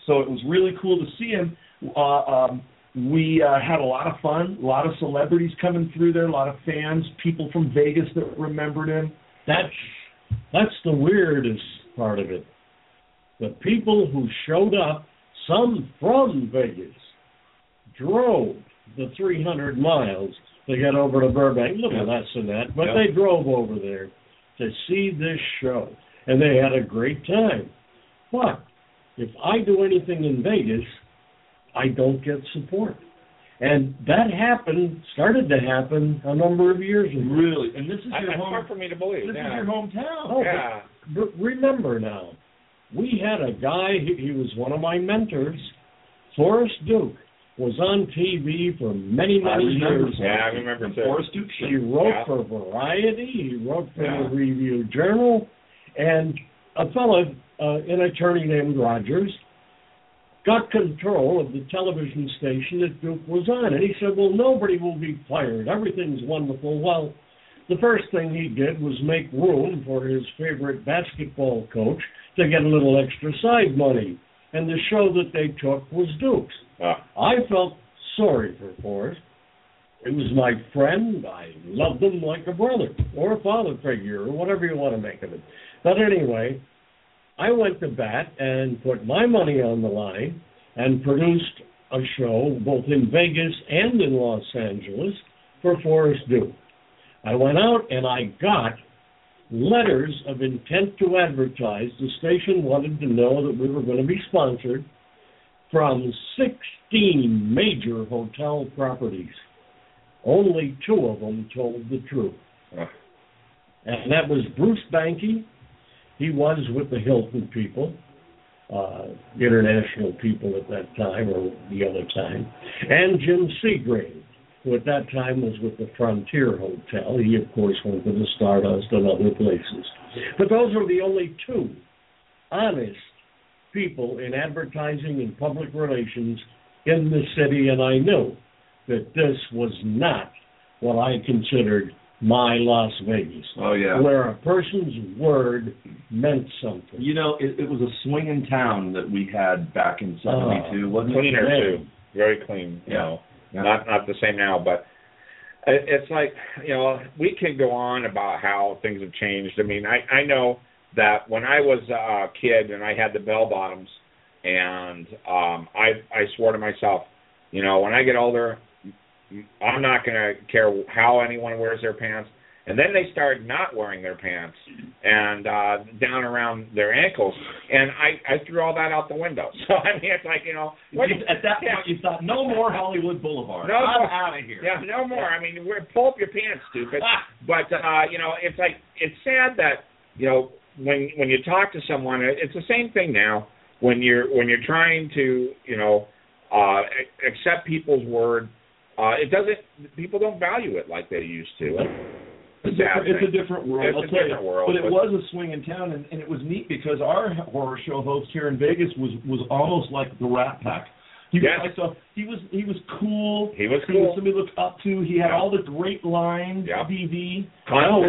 Speaker 4: So it was really cool to see him. Uh, um, we uh, had a lot of fun. A lot of celebrities coming through there. A lot of fans, people from Vegas that remembered him.
Speaker 3: That's that's the weirdest part of it. The people who showed up, some from Vegas, drove the 300 miles to get over to Burbank. Little
Speaker 4: Yeah.
Speaker 3: less than that, but
Speaker 4: Yeah.
Speaker 3: they drove over there to see this show, and they had a great time. But if I do anything in Vegas, I don't get support. And that happened, started to happen a number of years ago.
Speaker 4: Really, and this is
Speaker 2: I,
Speaker 4: your home.
Speaker 2: hard for me to believe.
Speaker 4: This
Speaker 2: yeah.
Speaker 4: is your hometown.
Speaker 3: Oh,
Speaker 2: yeah.
Speaker 3: But remember now, we had a guy, he, he was one of my mentors, Forrest Duke, was on TV for many, many
Speaker 4: remember.
Speaker 3: years.
Speaker 2: Yeah, I remember
Speaker 4: And
Speaker 2: too.
Speaker 4: Forrest Duke
Speaker 3: He wrote
Speaker 2: Yeah.
Speaker 3: for Variety, he wrote for
Speaker 2: Yeah.
Speaker 3: the Review Journal, and a fellow, uh, an attorney named Rogers, got control of the television station that Duke was on. And he said, Well, nobody will be fired. Everything's wonderful. Well, the first thing he did was make room for his favorite basketball coach to get a little extra side money. And the show that they took was Duke's.
Speaker 2: Uh,
Speaker 3: I felt sorry for Forrest. He was my friend. I loved him like a brother or a father figure or whatever you want to make of it. But anyway, I went to bat and put my money on the line and produced a show both in Vegas and in Los Angeles for Forrest Duke. I went out and I got letters of intent to advertise. The station wanted to know that we were going to be sponsored from 16 major hotel properties. Only two of them told the truth. And that was Bruce Banky. He was with the Hilton people, uh, international people at that time or the other time, and Jim Seagrave, who at that time was with the Frontier Hotel. He, of course, went to the Stardust and other places. But those are the only two honest people in advertising and public relations in the city, and I knew that this was not what I considered my Las Vegas,
Speaker 4: Oh yeah.
Speaker 3: where a person's word meant something.
Speaker 4: You know, it, it was a swinging town that we had back in '72, wasn't
Speaker 2: cleaner
Speaker 3: Yeah.
Speaker 2: too. Very clean. You
Speaker 4: Yeah.
Speaker 2: know,
Speaker 4: Yeah.
Speaker 2: not not the same now, but it- it's like you know we can go on about how things have changed. I mean, I I know that when I was a kid and I had the bell bottoms, and um I I swore to myself, you know, when I get older, I'm not going to care how anyone wears their pants. and then they started not wearing their pants and uh down around their ankles, and I I threw all that out the window. (laughs) So I mean, it's like you know, what,
Speaker 4: You- At that
Speaker 2: yeah.
Speaker 4: point, you thought, no more Hollywood Boulevard.
Speaker 2: No
Speaker 4: I'm out of here.
Speaker 2: Yeah, no more. I mean, we're pull up your pants, stupid. (laughs) but uh, you know, it's like it's sad that you know when when you talk to someone, it's the same thing now. When you're when you're trying to you know uh, accept people's word, uh, it doesn't. People don't value it like they used to.
Speaker 4: It's, a, it's a different world.
Speaker 2: It's
Speaker 4: I'll
Speaker 2: a
Speaker 4: tell
Speaker 2: different
Speaker 4: you.
Speaker 2: world,
Speaker 4: But it was a swing in town, and, and it was neat because our horror show host here in Vegas was was almost like the Rat Pack. He
Speaker 2: Yes.
Speaker 4: was like so he was he was cool.
Speaker 2: He was
Speaker 4: He was
Speaker 2: cool.
Speaker 4: somebody to look up to. He had
Speaker 2: Yeah.
Speaker 4: all the great lines.
Speaker 2: Yeah.
Speaker 4: VV.
Speaker 3: Well,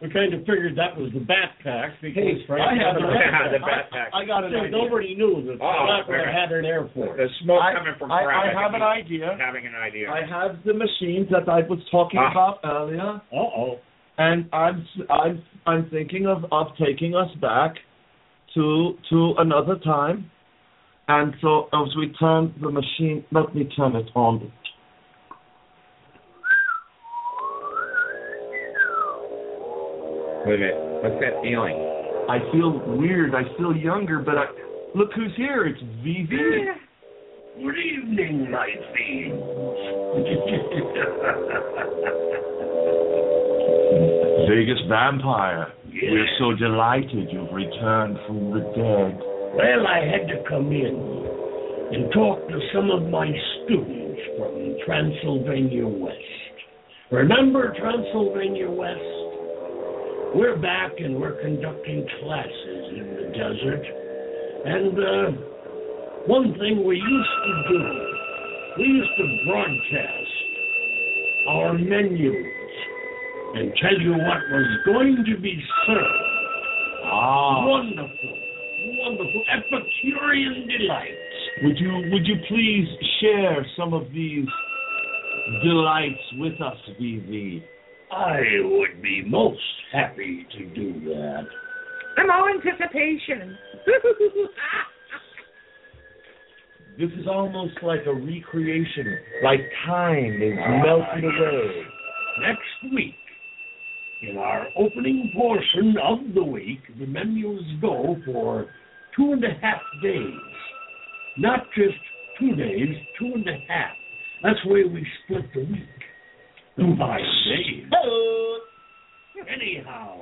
Speaker 3: we we kind of figured that was the backpack because
Speaker 4: Hey,
Speaker 3: Frank
Speaker 4: I had
Speaker 3: had
Speaker 4: the
Speaker 3: a
Speaker 4: Rat Pack.
Speaker 2: the Rat
Speaker 4: I, I got an
Speaker 3: See,
Speaker 4: idea.
Speaker 3: nobody knew that
Speaker 2: Oh,
Speaker 3: that would had an Air Force.
Speaker 2: The smoke
Speaker 4: I,
Speaker 2: coming from
Speaker 4: I,
Speaker 2: crap.
Speaker 4: I have an idea.
Speaker 2: Having an idea.
Speaker 4: I have the machines that I was talking
Speaker 2: Ah.
Speaker 4: about earlier.
Speaker 3: Uh oh.
Speaker 4: and I'm I'm I'm thinking of of taking us back to to another time. And so as we turn the machine, let me turn it on.
Speaker 2: Wait a minute. What's that feeling?
Speaker 4: I feel weird. I feel younger, but I, look who's here. It's VV.
Speaker 3: Good evening, my fiends. (laughs)
Speaker 4: Vegas vampire.
Speaker 3: Yeah.
Speaker 4: We're so delighted you've returned from the dead.
Speaker 3: Well, I had to come in and talk to some of my students from Transylvania West. Remember Transylvania West? We're back and we're conducting classes in the desert. And uh, one thing we used to do, we used to broadcast our menus and tell you what was going to be served.
Speaker 4: Ah.
Speaker 3: Wonderful, wonderful, Epicurean delights.
Speaker 4: Would you would you please share some of these delights with us, VV?
Speaker 3: I would be most happy to do that.
Speaker 2: I'm all anticipation. (laughs)
Speaker 4: This is almost like a recreation, like time is melting ah, away.
Speaker 3: Next week, in our opening portion of the week, the menus go for two and a half days. Not just two days, two and a half. That's the way we split the week. In five. Anyhow,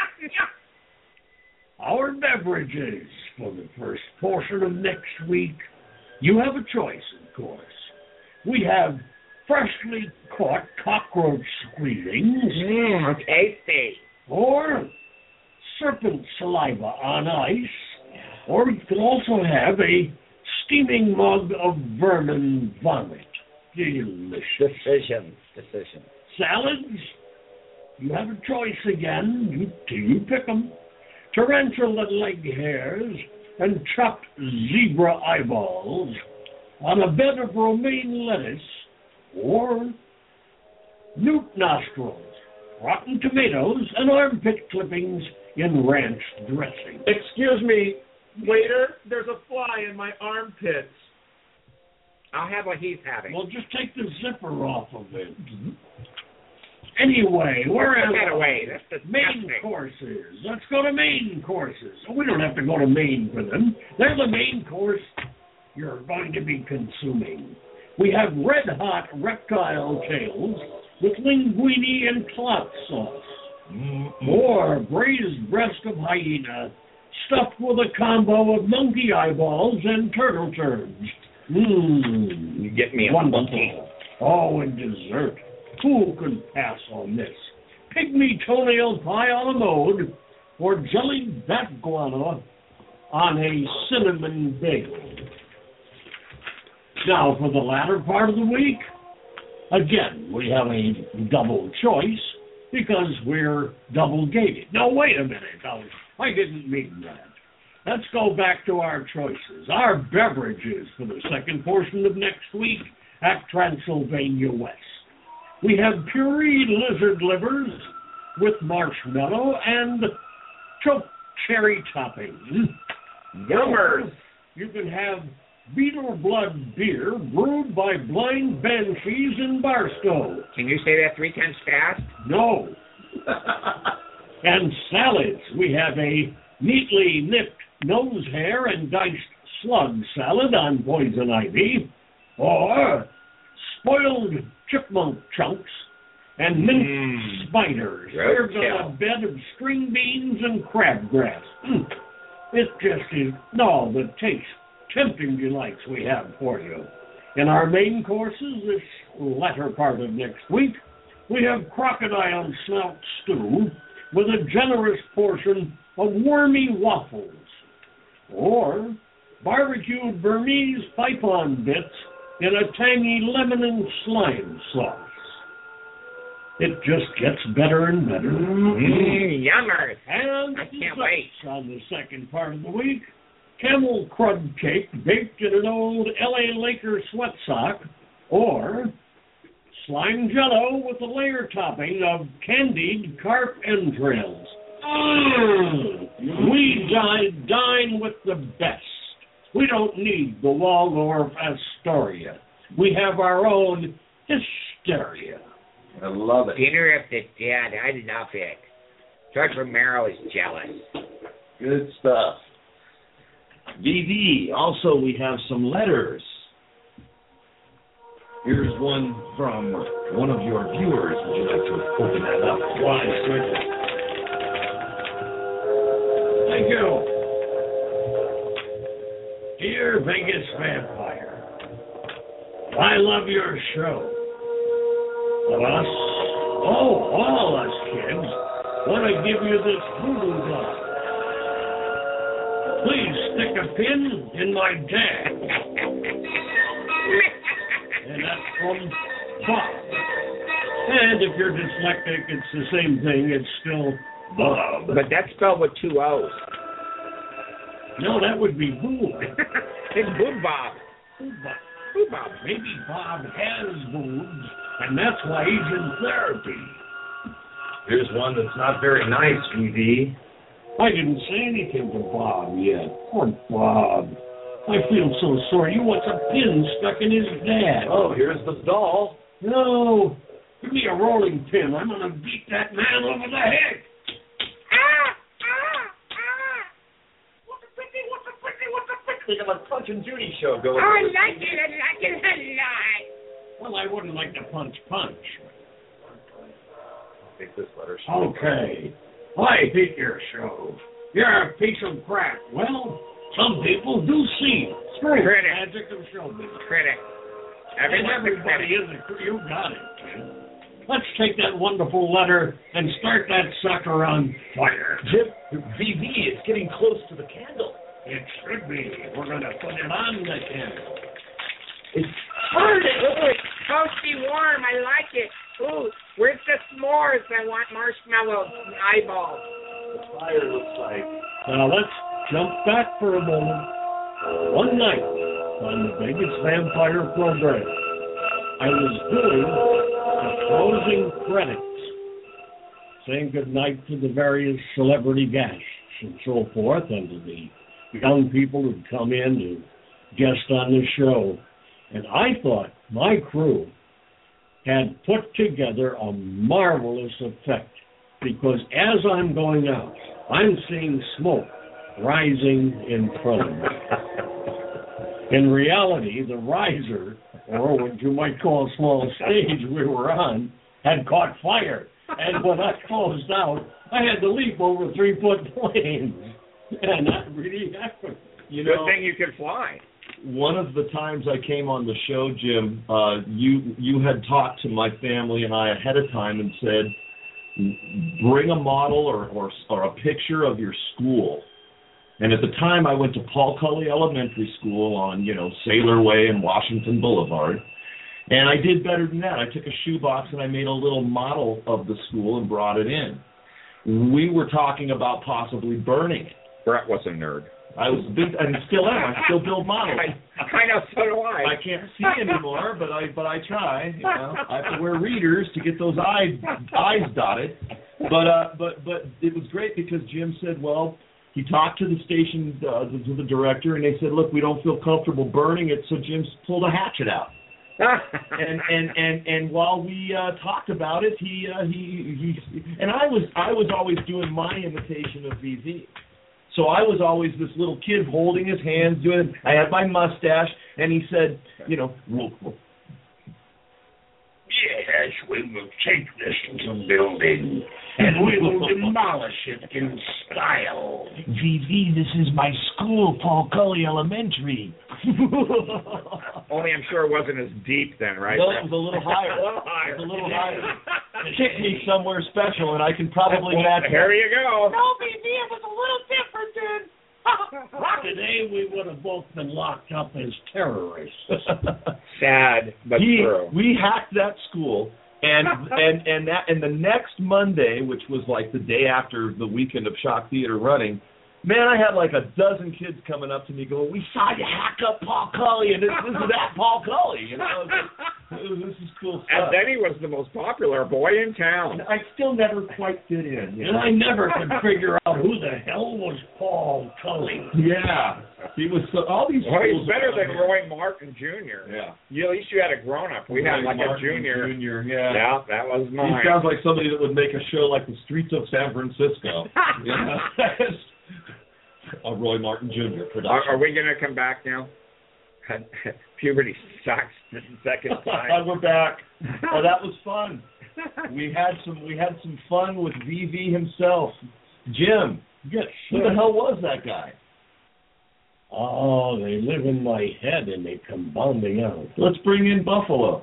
Speaker 3: (laughs) our beverages for the first portion of next week. You have a choice, of course. We have freshly caught cockroach squealings
Speaker 2: Mmm, tasty.
Speaker 3: or serpent saliva on ice, or you can also have a steaming mug of vermin vomit. Delicious.
Speaker 8: Decisions. Decisions.
Speaker 3: Salads, you have a choice again. You, you them? Tarantula leg hairs and chopped zebra eyeballs on a bed of romaine lettuce, or newt nostrils, rotten tomatoes, and armpit clippings in ranch dressing.
Speaker 4: Excuse me, waiter. There's a fly in my armpits.
Speaker 2: I'll have what he's having.
Speaker 3: Well, just take the zipper off of it. Anyway, we're at
Speaker 2: that away. That's
Speaker 3: the
Speaker 2: main
Speaker 3: courses. Let's go to main courses. We don't have to go to Maine for them. They're the main course you're going to be consuming. We have red hot reptile tails with linguine and clout sauce. Or braised breast of hyena stuffed with a combo of monkey eyeballs and turtle turds. Mmm.
Speaker 2: You get me a
Speaker 3: Wonderful.
Speaker 2: monkey.
Speaker 3: Oh, and dessert. Who can pass on this? Pygmy toenail pie on a la mode or jelly bat guano on a cinnamon bagel. Now, for the latter part of the week, again, we have a double choice because we're double gated. No, wait a minute. I, I didn't mean that. Let's go back to our choices. Our beverages for the second portion of next week at Transylvania West. We have pureed lizard livers with marshmallow and choke cherry topping.
Speaker 2: Yummers.
Speaker 3: You can have Beetle Blood beer brewed by blind banshees in Barstow.
Speaker 2: Can you say that three times fast?
Speaker 3: No. (laughs) and salads. We have a neatly nipped nose hair and diced slug salad on poison ivy, or spoiled chipmunk chunks and mint
Speaker 2: Mm.
Speaker 3: spiders served on a bed of string beans and crabgrass. Mm. It just is all the taste, tempting delights we have for you. In our main courses this latter part of next week, we have crocodile snout stew with a generous portion of wormy waffles, or barbecued Burmese python bits in a tangy lemon and slime sauce. It just gets better and better.
Speaker 2: Mm, yummers.
Speaker 3: And
Speaker 2: I can't wait.
Speaker 3: on the second part of the week. Camel crud cake baked in an old LA Laker sweat sock, or slime jello with a layer topping of candied carp entrails. Mm. We dine, dine with the best. We don't need the Waldorf Astoria. We have our own hysteria.
Speaker 8: I love it.
Speaker 2: Dinner of the Dead. I love it. George Romero is jealous.
Speaker 4: Good stuff. VV, also we have some letters. Here's one from one of your viewers. Would you like to open that up?
Speaker 3: Why, certainly. Thank you. Dear Vegas Vampire, I love your show. But us, oh, all us kids, want to give you this voodoo doll. Please stick a pin in my dad. and that's from Bob. And if you're dyslexic, it's the same thing. It's still Bob.
Speaker 2: But that's spelled with two O's.
Speaker 3: No, that would be Boob. (laughs)
Speaker 2: it's Boob Bob.
Speaker 3: Boob Bob.
Speaker 2: Boob Bob.
Speaker 3: Maybe Bob has boobs, and that's why he's in therapy.
Speaker 8: Here's one that's not very nice, VV.
Speaker 3: I didn't say anything to Bob yet. Poor Bob. I feel so sorry. He wants a pin stuck in his dad.
Speaker 8: Oh, here's the doll.
Speaker 3: No. Give me a rolling pin. I'm going to beat that man over the head.
Speaker 8: Think of a Punch and Judy show going.
Speaker 2: I like it. I like it a lot.
Speaker 3: Well, I wouldn't like to punch punch.
Speaker 8: Take this letter.
Speaker 3: Okay. I hate your show. You're a piece of crap. Well, some people do see it. Strange
Speaker 2: Critic.
Speaker 3: magic of showbiz.
Speaker 2: Critic.
Speaker 3: And
Speaker 2: Everyone's a
Speaker 3: everybody
Speaker 2: critic.
Speaker 3: is a critic. You got it. man. Let's take that wonderful letter and start that sucker on fire.
Speaker 8: Jim, VV, it's getting close to the candle.
Speaker 3: It should be. We're going to put it on the candle.
Speaker 8: It's
Speaker 2: Ooh, it's toasty warm. I like it. Ooh, where's the s'mores? I want marshmallows and eyeballs.
Speaker 8: the fire looks like.
Speaker 3: Now let's jump back for a moment. One night on the Vegas Vampire program, I was doing the closing credits, saying goodnight to the various celebrity guests and so forth, and to the young people who'd come in to guest on the show. And I thought my crew had put together a marvelous effect because as I'm going out, I'm seeing smoke rising in front of me. (laughs) In reality, the riser, or what you might call a small stage we were on, had caught fire. And when I closed out, I had to leap over three foot planes. And that really happened. (laughs)
Speaker 4: You
Speaker 2: Good thing you can fly.
Speaker 4: one of the times I came on the show, Jim, uh, you you had talked to my family and I ahead of time and said, bring a model or or, or a picture of your school. And at the time, I went to Paul Culley Elementary School on you know Sailor Way and Washington Boulevard. And I did better than that. I took a shoebox and I made a little model of the school and brought it in. We were talking about possibly burning it.
Speaker 2: Brett was a nerd.
Speaker 4: I was big, and still am. I still build models. (laughs)
Speaker 2: I, I know, so do I.
Speaker 4: I can't see anymore, but I but I try. You know, I have to wear readers to get those eyes eyes dotted. But uh, but but it was great because Jim said, well, he talked to the station uh, to the director, and they said, "Look, we don't feel comfortable burning it," so Jim pulled a hatchet out. (laughs) and and and and while we uh, talked about it, he uh, he he and I was I was always doing my imitation of VV. So I was always this little kid holding his hands, doing. I had my mustache, and he said, you know,
Speaker 3: we will take this little building and we will (laughs) demolish it in style.
Speaker 10: VV, this is my school, Paul Culley Elementary. (laughs)
Speaker 2: Only I'm sure it wasn't as deep then, right?
Speaker 4: No, it was a little higher. (laughs)
Speaker 2: a little higher.
Speaker 4: It was a little higher. Kick me somewhere special, and I can probably match.
Speaker 2: Here you go.
Speaker 7: No, VV, it was a little different then.
Speaker 3: Today we would have both been locked up as terrorists.
Speaker 2: Sad, but
Speaker 4: he,
Speaker 2: true.
Speaker 4: We hacked that school, and (laughs) and and that and the next Monday, which was like the day after the weekend of Shock Theater running, man, I had like a dozen kids coming up to me going, "We saw you hack up Paul Culley, and this, this is that Paul Culley." You know, it (laughs) this is cool
Speaker 2: And then he was the most popular boy in town.
Speaker 4: I still never quite fit in. You
Speaker 3: and
Speaker 4: know?
Speaker 3: I never could (laughs) figure out who the hell was Paul Culley.
Speaker 4: Yeah, he was so, all these.
Speaker 2: Well, he's better than
Speaker 4: here-
Speaker 2: Roy Martin Jr.
Speaker 4: Yeah.
Speaker 2: You, at least you had a grown up. We had like
Speaker 4: Martin
Speaker 2: a junior.
Speaker 4: Junior, yeah.
Speaker 2: Yeah, that was mine.
Speaker 4: He sounds like somebody that would make a show like the Streets of San Francisco. (laughs) you know? A Roy Martin Jr. production.
Speaker 2: Are, are we going to come back now? (laughs) Puberty sucks. This is the second (laughs) time.
Speaker 4: We're back. (laughs) Oh, that was fun. We had some. We had some fun with VV himself, Jim.
Speaker 3: Yes,
Speaker 4: Who the hell was that guy?
Speaker 3: Oh, they live in my head and they come bounding out.
Speaker 4: Let's bring in Buffalo.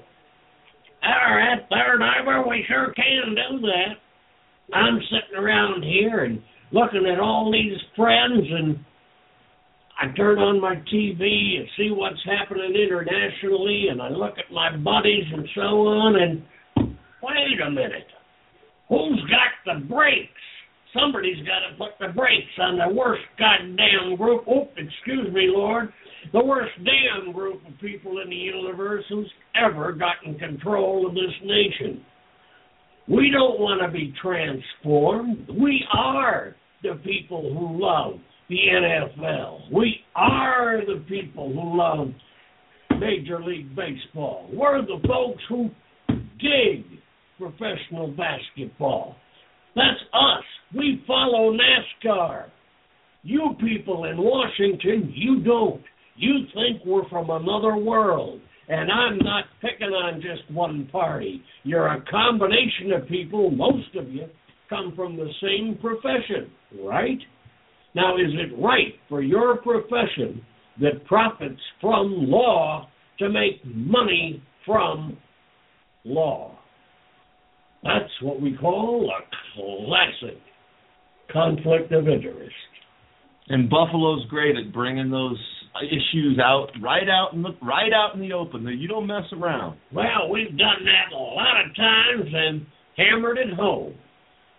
Speaker 3: All right, Third Ivor, we sure can do that. I'm sitting around here and looking at all these friends, and I turn on my TV and see what's happening internationally, and I look at my buddies and so on, and wait a minute. Who's got the brakes? Somebody's got to put the brakes on the worst goddamn group. Oh, excuse me, Lord. The worst damn group of people in the universe who's ever gotten control of this nation. We don't want to be transformed. We are the people who love the NFL. We are the people who love Major League Baseball. We're the folks who dig professional basketball. That's us. We follow NASCAR. You people in Washington, you don't. You think we're from another world. And I'm not picking on just one party. You're a combination of people, most of you come from the same profession, right? Now, is it right for your profession that profits from law to make money from law? That's what we call a classic conflict of interest.
Speaker 4: And Buffalo's great at bringing those issues out right out in the right out in the open. That you don't mess around.
Speaker 3: Well, we've done that a lot of times and hammered it home.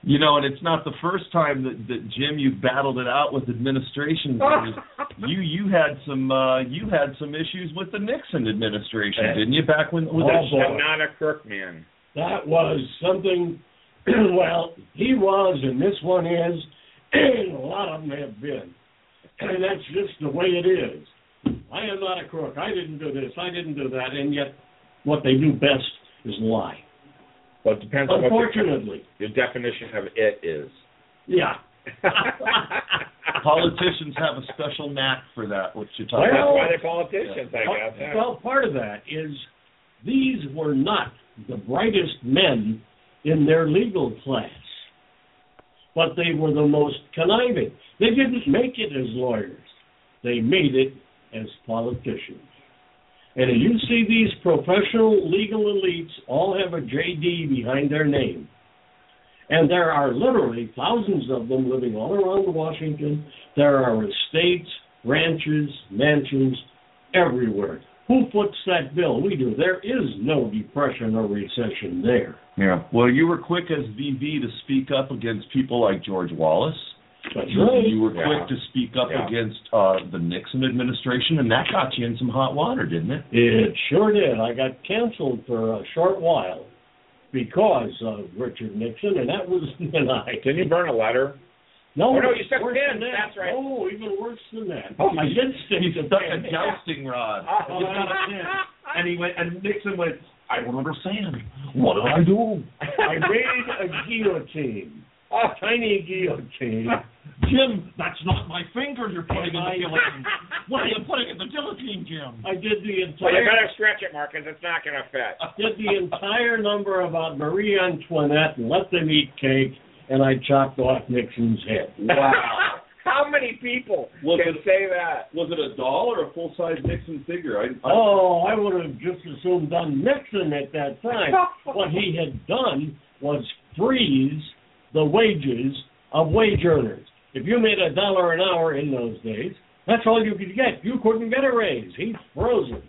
Speaker 4: You know, and it's not the first time that, that Jim you've battled it out with administration. (laughs) you you had some uh you had some issues with the Nixon administration, didn't you? Back when with
Speaker 3: Oh,
Speaker 4: that
Speaker 3: boy.
Speaker 2: I'm not a crook man.
Speaker 3: That was something, (clears throat) well, he was, and this one is, (clears throat) and a lot of them have been. And that's just the way it is. I am not a crook. I didn't do this. I didn't do that. And yet, what they do best is lie.
Speaker 2: Well, it depends on what
Speaker 3: Unfortunately.
Speaker 2: your, your definition of it is.
Speaker 3: Yeah. (laughs)
Speaker 4: Politicians have a special knack for that, what you're talking
Speaker 2: That's
Speaker 3: Well-
Speaker 2: why they're politicians, I guess.
Speaker 3: Well, part of that is these were not the brightest men in their legal class, but they were the most conniving. They didn't make it as lawyers, they made it as politicians. And you see these professional legal elites all have a JD behind their name. And there are literally thousands of them living all around Washington. There are estates, ranches, mansions everywhere. Who foots that bill? We do. There is no depression or recession there.
Speaker 4: Yeah. Well, you were quick as VV to speak up against people like George Wallace.
Speaker 3: That's
Speaker 4: You,
Speaker 3: right.
Speaker 4: you were
Speaker 2: Yeah.
Speaker 4: quick to speak up
Speaker 2: Yeah.
Speaker 4: against uh, the Nixon administration, and that got you in some hot water, didn't it?
Speaker 3: It sure did. I got canceled for a short while because of Richard Nixon, and that was (laughs) and I.
Speaker 2: Didn't you burn a letter?
Speaker 3: No,
Speaker 2: Oh, no, you stuck
Speaker 3: worse
Speaker 2: pins,
Speaker 3: that.
Speaker 2: that's right.
Speaker 3: Oh, even worse than that.
Speaker 4: Oh,
Speaker 3: my did stick
Speaker 4: He
Speaker 3: the
Speaker 4: stuck a jousting rod.
Speaker 2: Oh,
Speaker 4: He
Speaker 3: yeah.
Speaker 4: got a. (laughs) And he went and Nixon went, I don't understand. What did I do?
Speaker 3: I made a guillotine. A tiny guillotine. (laughs)
Speaker 4: Jim, that's not my finger you're putting in the guillotine. (laughs) What are you putting in the guillotine, Jim?
Speaker 3: I did the
Speaker 2: well, you
Speaker 3: entire
Speaker 2: better stretch it, Marcus. It's not going to fit.
Speaker 3: I did the entire number about Marie Antoinette and let them eat cake, and I chopped off Nixon's head. (laughs)
Speaker 4: Wow.
Speaker 2: How many people
Speaker 4: Was
Speaker 2: can
Speaker 4: it-
Speaker 2: say that?
Speaker 4: Was it a doll or a full size Nixon figure? I, I,
Speaker 3: Oh, I would have just as soon done Nixon at that time. (laughs) what he had done was freeze the wages of wage earners. If you made a dollar an hour in those days, that's all you could get. You couldn't get a raise. He's frozen.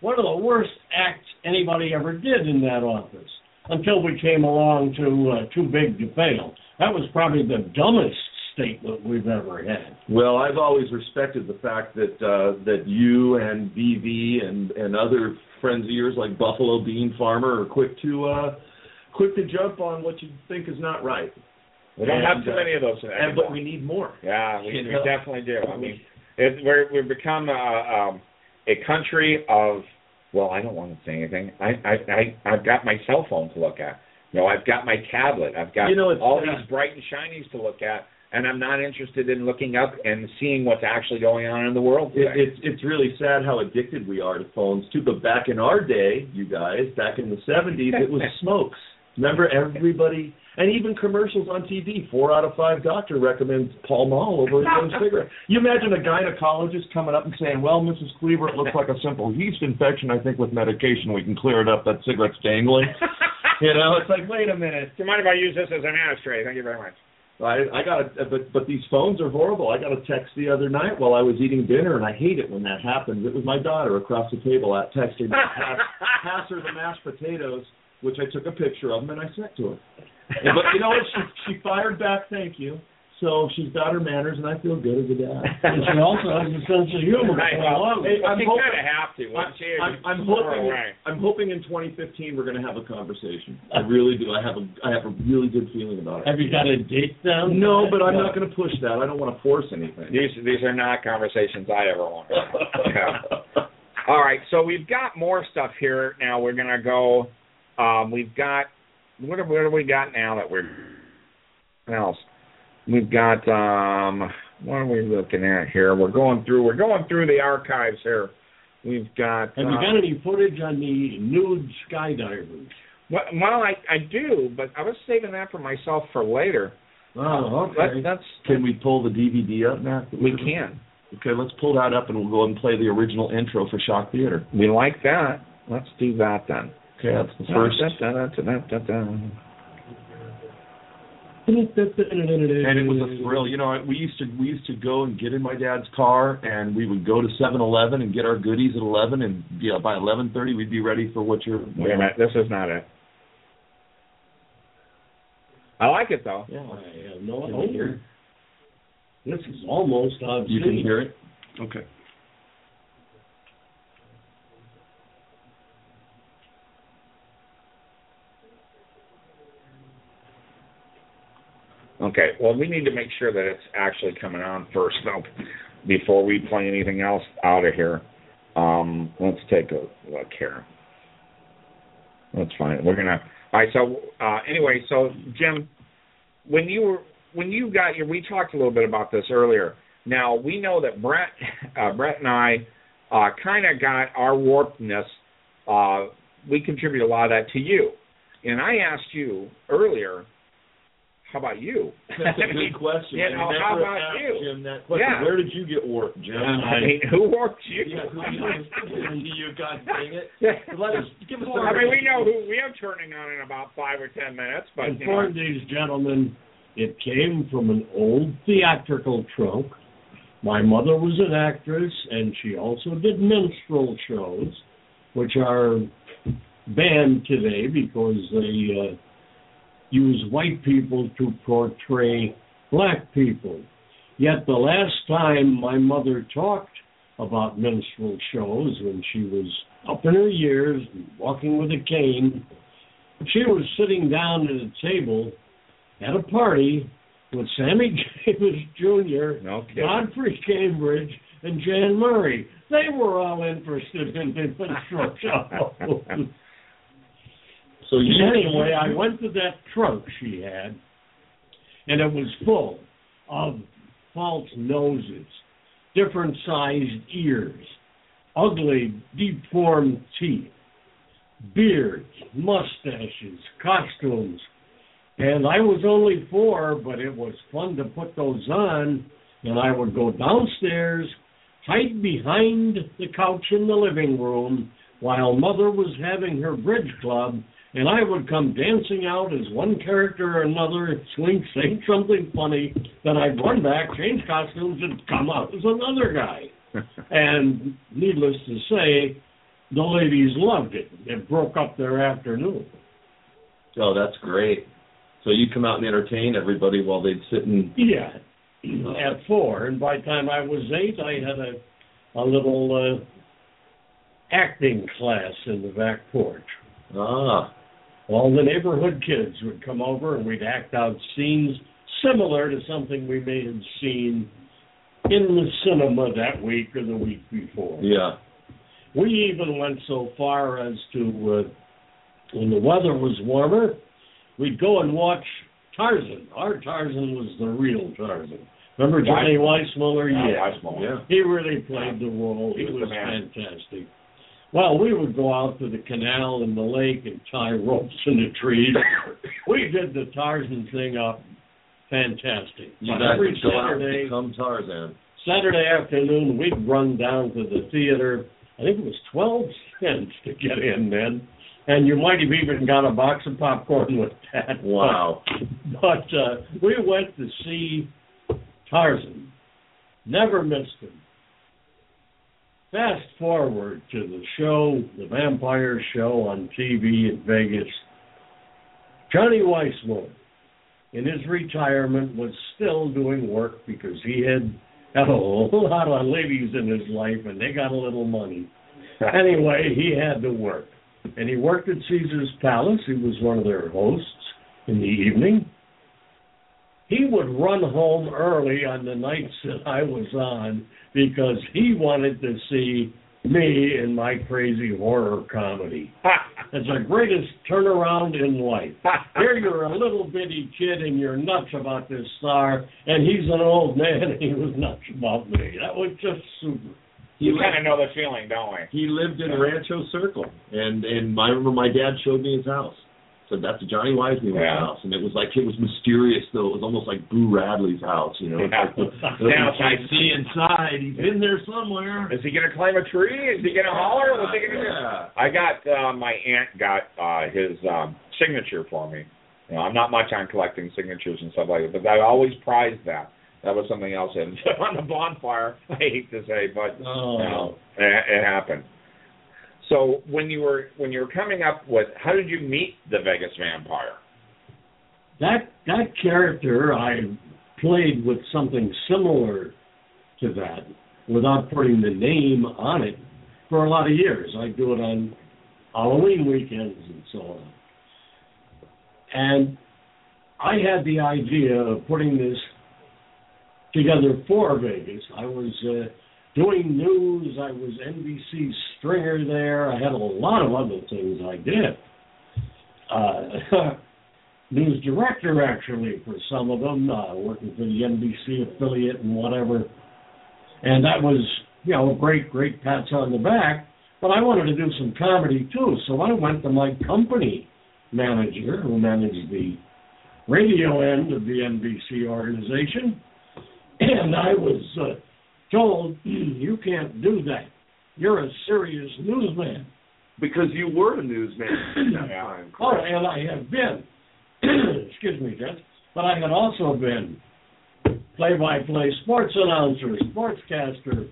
Speaker 3: One of the worst acts anybody ever did in that office until we came along to uh, Too Big to Fail. That was probably the dumbest statement we've ever had.
Speaker 4: Well, I've always respected the fact that uh, that you and VV and and other friends of yours like Buffalo Bean Farmer are quick to uh, quick to jump on what you think is not right.
Speaker 2: We don't
Speaker 4: And,
Speaker 2: have too
Speaker 4: uh,
Speaker 2: many of those
Speaker 4: And, but we need more.
Speaker 2: Yeah, we,
Speaker 4: You
Speaker 2: we definitely do. I mean, it, we're, we've become a, um, a country of. Well, I don't want to say anything. I, I, I, I've got my cell phone to look at. You know, I've got my tablet. I've got
Speaker 4: You know,
Speaker 2: all
Speaker 4: uh,
Speaker 2: these bright and shinies to look at, and I'm not interested in looking up and seeing what's actually going on in the world
Speaker 4: It, it's it's really sad how addicted we are to phones too. But back in our day, you guys, back in the '70s, it was (laughs) smokes. Remember, everybody, and even commercials on TV. Four out of five doctor recommends Pall Mall over his own cigarette. You imagine a gynecologist coming up and saying, "Well, Mrs. Cleaver, it looks like a simple yeast infection. I think with medication we can clear it up. That cigarette's dangling." (laughs) you know, it's like, wait a minute.
Speaker 2: Do you mind if I use this as an ashtray? Thank you very much.
Speaker 4: I I got a but but these phones are horrible. I got a text the other night while I was eating dinner, and I hate it when that happens. It was my daughter across the table at texting (laughs) me, pass, pass her the mashed potatoes, which I took a picture of them and I sent to her. And, but you know what? She she fired back, thank you. So she's got her manners, and I feel good as a dad.
Speaker 3: And she also has a sense of humor.
Speaker 2: Right,
Speaker 3: to
Speaker 2: well,
Speaker 3: along with it.
Speaker 4: I'm
Speaker 2: you
Speaker 4: hoping-
Speaker 2: kind of have to. Once you,
Speaker 4: I'm, I'm hoping.
Speaker 2: throw.
Speaker 4: I'm hoping in 2015 we're going to have a conversation. I really do. I have a I have a really good feeling about it.
Speaker 3: Have you got a date down?
Speaker 4: No, but I'm not going to push that. I don't want to force anything.
Speaker 2: These these are not conversations I ever want. (laughs) to have. All right, so we've got more stuff here. Now we're gonna go. Um, we've got what have, what have we got now that we're else? We've got um, what are we looking at here? We're going through. We're going through the archives here. We've got.
Speaker 3: Have you
Speaker 2: uh,
Speaker 3: got any footage on the nude skydivers?
Speaker 2: Well, well, I I do, but I was saving that for myself for later.
Speaker 3: Oh,
Speaker 2: That, that's
Speaker 4: Can we pull the DVD up, now?
Speaker 2: we can.
Speaker 4: Okay, let's pull that up and we'll go and play the original intro for Shock Theater.
Speaker 2: We like that. Let's do that then.
Speaker 4: Okay, that's the first. And it was a thrill. You know, we used to we used to go and get in my dad's car, and we would go to Seven Eleven and get our goodies at eleven, and yeah, by eleven thirty we'd be ready for what you're.
Speaker 2: Wait a minute, this is not it. I like it though.
Speaker 4: Yeah,
Speaker 3: I have no
Speaker 4: Can we hear
Speaker 3: idea. This is almost obscene.
Speaker 4: you can hear it. Okay.
Speaker 2: Okay, well we need to make sure that it's actually coming on first though, before we play anything else out of here. Um, let's take a look here. That's fine. We're gonna. All right. So uh, anyway, so Jim, when you were when you got your, we talked a little bit about this earlier. Now we know that Brett, (laughs) uh, Brett and I, uh, kind of got our warpedness. Uh, we contribute a lot of that to you, and I asked you earlier. How about you?
Speaker 4: That's a good question. (laughs)
Speaker 2: You know, how about
Speaker 4: asked
Speaker 2: you?
Speaker 4: Jim that question.
Speaker 2: Yeah.
Speaker 4: Where did you get work, Jim?
Speaker 2: I mean, who worked you?
Speaker 4: Yeah, who you, (laughs) you God dang it. Let us give us.
Speaker 2: I mean, we know who we are turning on in about five or ten minutes, but you know,
Speaker 3: Inform these gentlemen, it came from an old theatrical trunk. My mother was an actress, and she also did minstrel shows, which are banned today because they uh, use white people to portray black people. Yet the last time my mother talked about minstrel shows, when she was up in her years, walking with a cane, she was sitting down at a table at a party with Sammy (laughs) Davis Jr.,
Speaker 2: kidding.
Speaker 3: Godfrey Cambridge, and Jan Murray. They were all interested in the minstrel (laughs) show.
Speaker 4: So you
Speaker 3: anyway, I went to that trunk she had, and it was full of false noses, different sized ears, ugly, deformed teeth, beards, mustaches, costumes. And I was only four, but it was fun to put those on. And I would go downstairs, hide behind the couch in the living room while mother was having her bridge club, and I would come dancing out as one character or another, swing, saying something funny. Then I'd run back, change costumes, and come out as another guy. (laughs) and needless to say, the ladies loved it. It broke up their afternoon.
Speaker 4: Oh, that's great. So you come out and entertain everybody while they'd sit and
Speaker 3: Yeah, (clears throat) at four, and by the time I was eight, I had a a little uh, acting class in the back porch.
Speaker 4: ah,
Speaker 3: All the neighborhood kids would come over, and we'd act out scenes similar to something we may have seen in the cinema that week or the week before.
Speaker 4: yeah.
Speaker 3: We even went so far as to, uh, when the weather was warmer, we'd go and watch Tarzan. Our Tarzan was the real Tarzan. Remember Johnny Weissmuller?
Speaker 2: Yeah,
Speaker 3: Yeah.
Speaker 2: Weissmuller.
Speaker 4: Yeah.
Speaker 3: He really played the role.
Speaker 2: He
Speaker 3: He
Speaker 2: was
Speaker 3: was fantastic. Well, we would go out to the canal and the lake and tie ropes in the trees. we did the Tarzan thing up fantastic.
Speaker 4: You guys
Speaker 3: every
Speaker 4: go out
Speaker 3: Saturday,
Speaker 4: become Tarzan.
Speaker 3: Saturday afternoon, we'd run down to the theater. I think it was twelve cents to get in then, and you might have even got a box of popcorn with that.
Speaker 4: Wow. (laughs)
Speaker 3: But uh, we went to see Tarzan. Never missed him. Fast forward to the show, the vampire show on TV in Vegas. Johnny Weissmuller, in his retirement, was still doing work because he had had a whole (laughs) lot of ladies in his life and they got a little money. (laughs) Anyway, he had to work. And he worked at Caesar's Palace. He was one of their hosts in the evening. He would run home early on the nights that I was on because he wanted to see me in my crazy horror comedy. It's the greatest turnaround in life. Here you're a little bitty kid and you're nuts about this star, and he's an old man and he was nuts about me. That was just super.
Speaker 2: You
Speaker 4: He
Speaker 2: kind of know the feeling, don't we?
Speaker 4: He lived in Rancho Circle, and and I remember my dad showed me his house. So that's Johnny Weissmuller
Speaker 2: Yeah.
Speaker 4: house, and it was like it was mysterious though. It was almost like Boo Radley's house, you know.
Speaker 2: Yeah.
Speaker 4: like (laughs)
Speaker 2: Now,
Speaker 4: I see inside. He's in there somewhere.
Speaker 2: Is he gonna climb a tree? Is he gonna holler? What's he gonna do?
Speaker 4: Yeah.
Speaker 2: I got uh, my aunt got uh, his um, signature for me. You know, I'm not much on collecting signatures and stuff like that, but I always prized that. That was something else. And (laughs) on the bonfire, I hate to say, but
Speaker 3: Oh.
Speaker 2: you know, it, it happened. So when you were when you were coming up with, how did you meet the Vegas Vampire?
Speaker 3: That that character I played with something similar to that without putting the name on it for a lot of years. I do it on Halloween weekends and so on. And I had the idea of putting this together for Vegas. I was uh, doing news. I was NBC stringer there. I had a lot of other things I did. Uh, (laughs) news director actually for some of them, uh, working for the NBC affiliate and whatever. And that was, you know, a great, great pats on the back. But I wanted to do some comedy too, so I went to my company manager, who managed the radio end of the NBC organization, (clears throat) and I was uh, told, "You can't do that. You're a serious newsman."
Speaker 4: Because you were a newsman at that (clears throat) time.
Speaker 3: Oh, and I have been. (clears throat) Excuse me, Judge. But I had also been play-by-play sports announcer, sportscaster.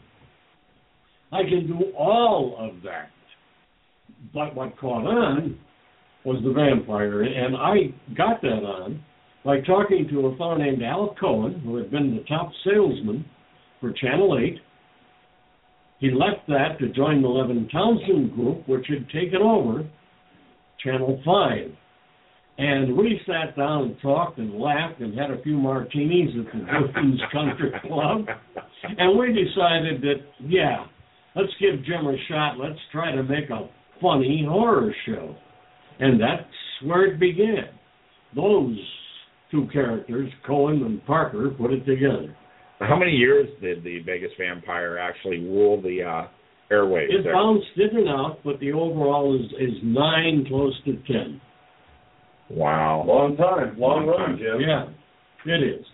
Speaker 3: I can do all of that. But what caught on was the vampire, and I got that on by talking to a fellow named Al Cohen, who had been the top salesman for Channel 8. He left that to join the Levin Townsend Group, which had taken over Channel 5. And we sat down and talked and laughed and had a few martinis at the Woodlands Country Club. And we decided that, yeah, let's give Jim a shot. Let's try to make a funny horror show. And that's where it began. Those two characters, Cohen and Parker, put it together.
Speaker 2: How many years did the Vegas Vampire actually rule the uh, airwaves?
Speaker 3: It
Speaker 2: there?
Speaker 3: bounced in and out, but the overall is, is nine, close to ten.
Speaker 2: Wow.
Speaker 4: Long time, long
Speaker 2: Long
Speaker 4: run,
Speaker 2: time.
Speaker 4: Jim.
Speaker 3: Yeah, it is.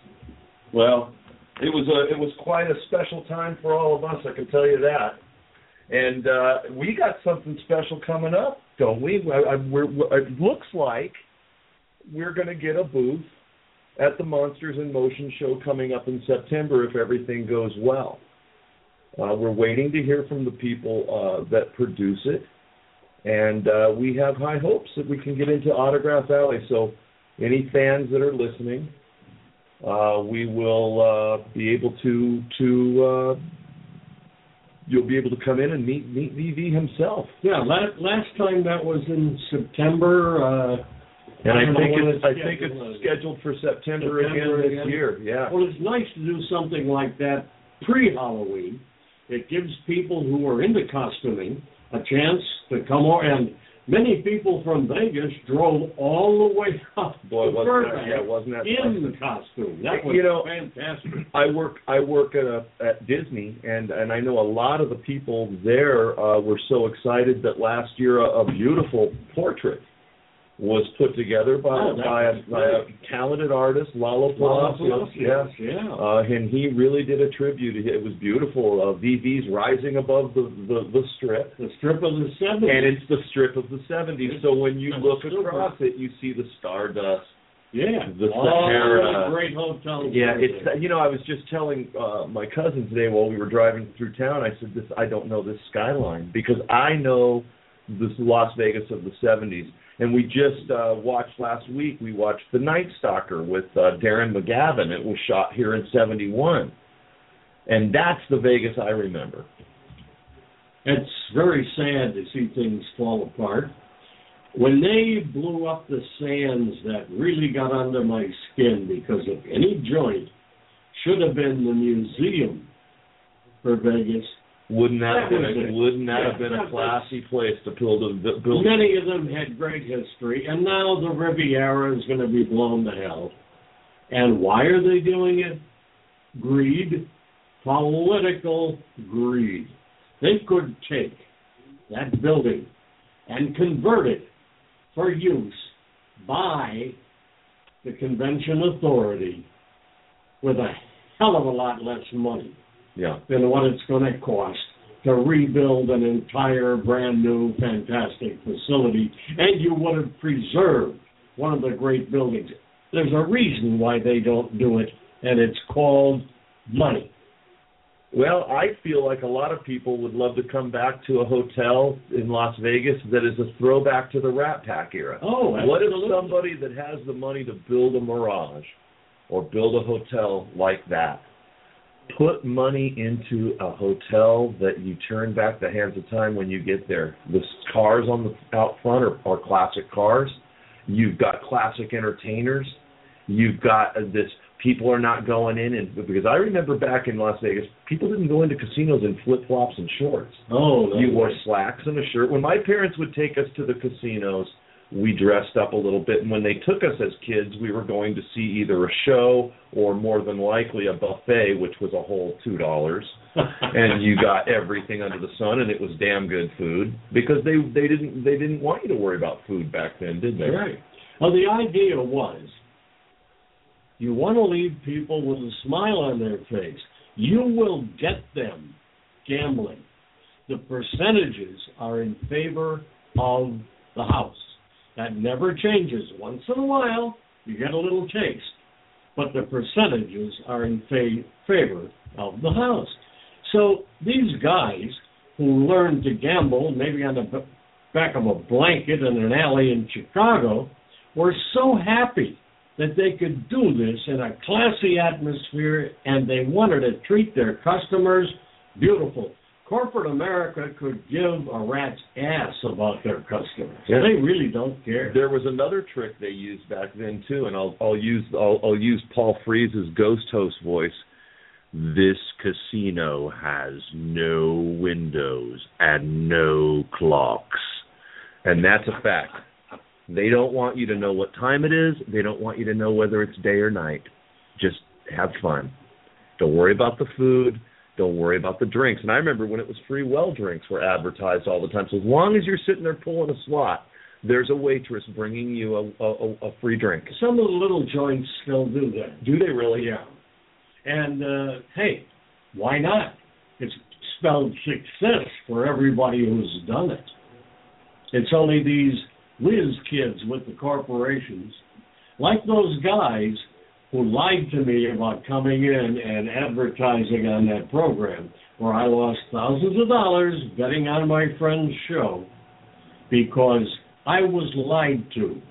Speaker 4: Well, it was a it was quite a special time for all of us. I can tell you that. And uh, we got something special coming up, don't we? I, I, we're, it looks like we're going to get a booth at the Monsters in Motion show coming up in September if everything goes well. Uh, we're waiting to hear from the people uh, that produce it, and uh, we have high hopes that we can get into Autograph Alley. So, any fans that are listening, uh, we will uh, be able to to uh, you'll be able to come in and meet meet VV himself.
Speaker 3: Yeah, last, last time that was in September.
Speaker 4: And I
Speaker 3: don't
Speaker 4: think it's I
Speaker 3: scheduled
Speaker 4: think it's scheduled for September,
Speaker 3: September
Speaker 4: again this
Speaker 3: again?
Speaker 4: year. Yeah.
Speaker 3: Well, it's nice to do something like that pre-Halloween. It gives people who are into costuming a chance to come over. And many people from Vegas drove all the way (laughs) up
Speaker 4: Boy,
Speaker 3: to
Speaker 4: wasn't that, yeah, wasn't that
Speaker 3: in
Speaker 4: something?
Speaker 3: costume. That was
Speaker 4: You know,
Speaker 3: fantastic.
Speaker 4: I work I work at a, at Disney and and I know a lot of the people there uh, were so excited that last year a, a beautiful portrait was put together by
Speaker 3: Oh,
Speaker 4: by, a, by a talented artist, Lalo Palacios.
Speaker 3: Palacios,
Speaker 4: Yeah. Uh, and he really did a tribute. It was beautiful. Uh, VV's rising above the, the, the strip.
Speaker 3: The strip of the 70s.
Speaker 4: And it's the strip of the 70s. So when you look across it, you see the Stardust,
Speaker 3: yeah.
Speaker 4: the Sahara.
Speaker 3: the great hotel.
Speaker 4: Yeah, it's
Speaker 3: there.
Speaker 4: you know I was just telling uh, my cousin today while we were driving through town. I said this I don't know this skyline because I know this Las Vegas of the '70s, and we just uh, watched last week. We watched The Night Stalker with uh, Darren McGavin. It was shot here in '71, and that's the Vegas I remember.
Speaker 3: It's very sad to see things fall apart. When they blew up the sands, that really got under my skin because if any joint should have been the museum for Vegas,
Speaker 4: Wouldn't that,
Speaker 3: That
Speaker 4: have been a, wouldn't that
Speaker 3: Yeah,
Speaker 4: have been a classy place to build a build?
Speaker 3: many of them had great history, and now the Riviera is going to be blown to hell. And why are they doing it? Greed, political greed. They could take that building and convert it for use by the convention authority with a hell of a lot less money
Speaker 4: Yeah.
Speaker 3: than what it's going to cost to rebuild an entire brand new fantastic facility and you would have preserved one of the great buildings there's a reason why they don't do it and it's called money
Speaker 4: Well, I feel like a lot of people would love to come back to a hotel in Las Vegas that is a throwback to the Rat Pack era.
Speaker 3: oh
Speaker 4: What if somebody that has the money to build a Mirage or build a hotel like that put money into a hotel that you turn back the hands of time when you get there? The cars on the out front are, are classic cars. You've got classic entertainers. You've got uh, this. People are not going in and because I remember back in Las Vegas, people didn't go into casinos in flip flops and shorts.
Speaker 3: oh no.
Speaker 4: You wore slacks and a shirt. When my parents would take us to the casinos, we dressed up a little bit. And when they took us as kids, we were going to see either a show or more than likely a buffet, which was a whole two dollars. (laughs) and you got everything under the sun, and it was damn good food because they they didn't they didn't want you to worry about food back then, did they?
Speaker 3: Right. Well, the idea was you want to leave people with a smile on their face. You will get them gambling. The percentages are in favor of the house. That never changes. Once in a while, you get a little taste. But the percentages are in fa- favor of the house. So these guys who learned to gamble, maybe on the b- back of a blanket in an alley in Chicago, were so happy that they could do this in a classy atmosphere and they wanted to treat their customers beautiful. Corporate America could give a rat's ass about their customers.
Speaker 4: Yeah.
Speaker 3: They really don't care.
Speaker 4: There was another trick they used back then too, and I'll I'll use I'll, I'll use Paul Frees's ghost host voice. This casino has no windows and no clocks, and that's a fact. They don't want you to know what time it is. They don't want you to know whether it's day or night. Just have fun. Don't worry about the food. Don't worry about the drinks. And I remember when it was free well drinks were advertised all the time. So as long as you're sitting there pulling a slot, there's a waitress bringing you a, a, a free drink.
Speaker 3: Some of the little joints still do that.
Speaker 4: Do they really?
Speaker 3: Yeah. And uh, hey, why not? It's spelled success for everybody who's done it. It's only these whiz kids with the corporations, like those guys who lied to me about coming in and advertising on that program, where I lost thousands of dollars betting on my friend's show because I was lied to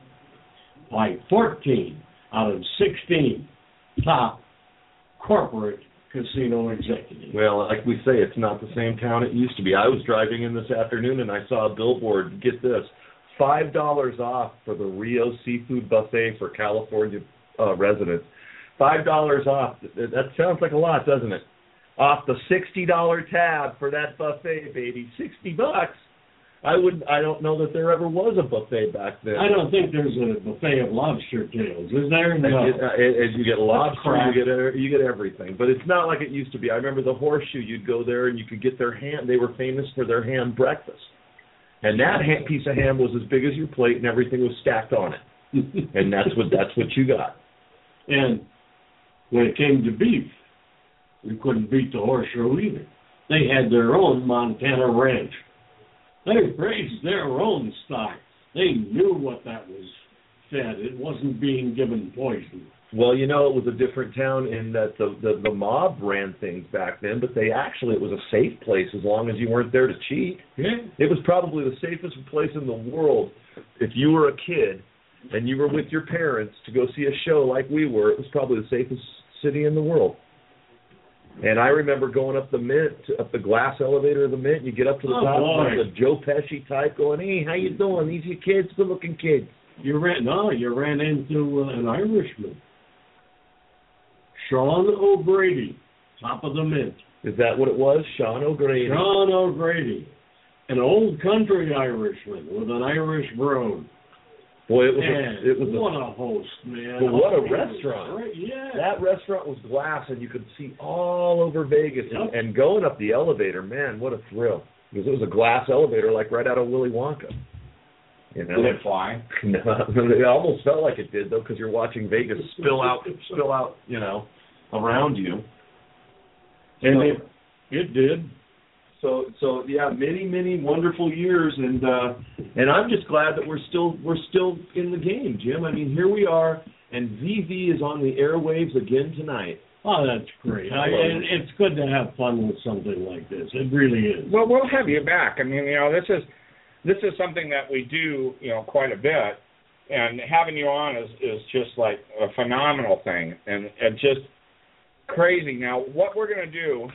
Speaker 3: by 14 out of 16 top corporate casino executives.
Speaker 4: Well, like we say, it's not the same town it used to be. I was driving in this afternoon and I saw a billboard. Get this, five dollars off for the Rio Seafood Buffet for California uh, residents. Five dollars off. That sounds like a lot, doesn't it? Off the sixty dollar tab for that buffet, baby. Sixty bucks. I would. I don't know that there ever was a buffet back then.
Speaker 3: I don't think there's a buffet of lobster tails, is there? No.
Speaker 4: uh, it, you get lobster, you get you get everything, but it's not like it used to be. I remember the horseshoe. You'd go there and you could get their ham. They were famous for their ham breakfast, and that ham, piece of ham was as big as your plate, and everything was stacked on it. (laughs) and that's what that's what you got.
Speaker 3: And when it came to beef, we couldn't beat the horseshoe either. They had their own Montana ranch. They raised their own stock. They knew what that was fed. It wasn't being given poison.
Speaker 4: Well, you know, it was a different town in that the, the the mob ran things back then, but they actually it was a safe place as long as you weren't there to cheat.
Speaker 3: Yeah.
Speaker 4: It was probably the safest place in the world if you were a kid and you were with your parents to go see a show like we were. It was probably the safest city in the world. And I remember going up the Mint, up the glass elevator of the Mint. You get up to the
Speaker 3: Oh,
Speaker 4: top,
Speaker 3: boy.
Speaker 4: and the Joe Pesci type going, "Hey, how you doing? These your kids, good-looking kids."
Speaker 3: You ran no, you ran into uh, an Irishman. Sean O'Grady, top of the mint.
Speaker 4: Is that what it was? Sean O'Grady.
Speaker 3: Sean O'Grady, an old country Irishman with an Irish brogue.
Speaker 4: Boy, it was
Speaker 3: Man,
Speaker 4: a, it was
Speaker 3: what
Speaker 4: a,
Speaker 3: a host, man!
Speaker 4: But what a
Speaker 3: Oh, he was
Speaker 4: restaurant.
Speaker 3: great, Yeah.
Speaker 4: that restaurant was glass, and you could see all over Vegas. And,
Speaker 3: Yep.
Speaker 4: and going up the elevator, man, what a thrill! Because it was a glass elevator, like right out of Willy Wonka. You know,
Speaker 2: Did it fly? (laughs)
Speaker 4: No, it almost felt like it did though, because you're watching Vegas spill out, spill out, you know, around you.
Speaker 3: and it, it did.
Speaker 4: So, so yeah, many, many wonderful years, and uh, and I'm just glad that we're still we're still in the game, Jim. I mean, here we are, and VV is on the airwaves again tonight.
Speaker 3: Oh, that's great. I, and it's good to have fun with something like this. It really is.
Speaker 2: Well, we'll have you back. I mean, you know, this is this is something that we do, you know, quite a bit, and having you on is is just like a phenomenal thing, and and just crazy. Now, what we're going to do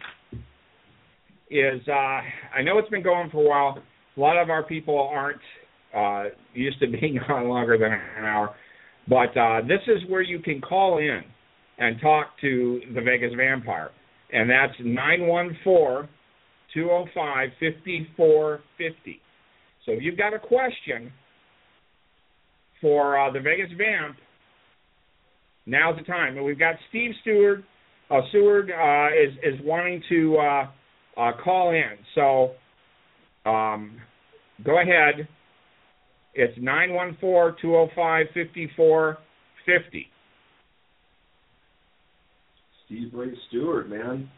Speaker 2: is, uh, I know it's been going for a while. A lot of our people aren't uh, used to (laughs) being on longer than an hour, but uh, this is where you can call in and talk to the Vegas Vampire, and that's nine one four two zero five fifty four fifty. So if you've got a question for uh, the Vegas Vamp, now's the time. And we've got Steve Stewart. Uh, Seward uh, is is wanting to uh, call in. So um, go ahead. It's 914 205 5450.
Speaker 4: Steve Ray Stewart, man.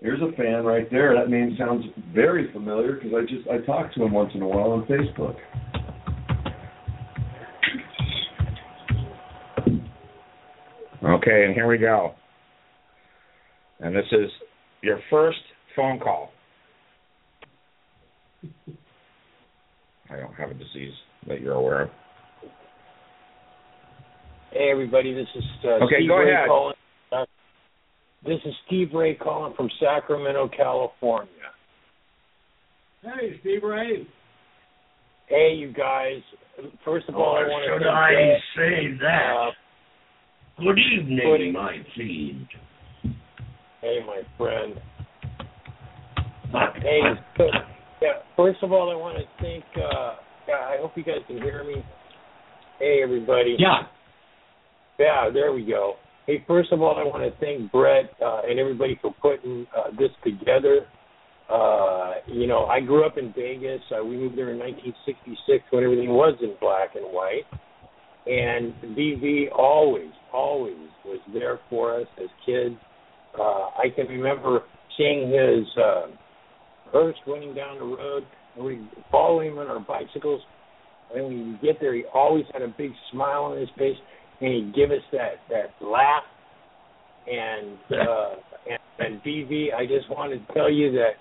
Speaker 4: There's a fan right there. That name sounds very familiar because I just I talk to him once in a while on Facebook.
Speaker 2: Okay, and here we go. And this is your first phone call. I don't have a disease that you're aware of.
Speaker 11: Hey everybody, this is uh,
Speaker 2: Okay,
Speaker 11: Steve
Speaker 2: go
Speaker 11: Ray
Speaker 2: ahead.
Speaker 11: calling. Uh, this is Steve Ray calling from Sacramento, California.
Speaker 3: Hey, Steve Ray.
Speaker 11: Hey, you guys. First of all, I
Speaker 3: Or
Speaker 11: want
Speaker 3: should
Speaker 11: to
Speaker 3: I say that?
Speaker 11: uh,
Speaker 3: Good evening,
Speaker 11: putting-
Speaker 3: my fiend.
Speaker 11: hey, my friend. Hey, so, yeah. First of all, I want to thank. Uh, yeah, I hope you guys can hear me. Hey, everybody.
Speaker 3: Yeah.
Speaker 11: Yeah, there we go. Hey, first of all, I want to thank Brett uh, and everybody for putting uh, this together. Uh, you know, I grew up in Vegas. Uh, we moved there in 1966 when everything was in black and white. And VV always, always was there for us as kids. Uh, I can remember seeing his uh, hearse running down the road, and we follow him on our bicycles. And when you get there, he always had a big smile on his face, and he'd give us that that laugh. And uh, and, and VV, I just wanted to tell you that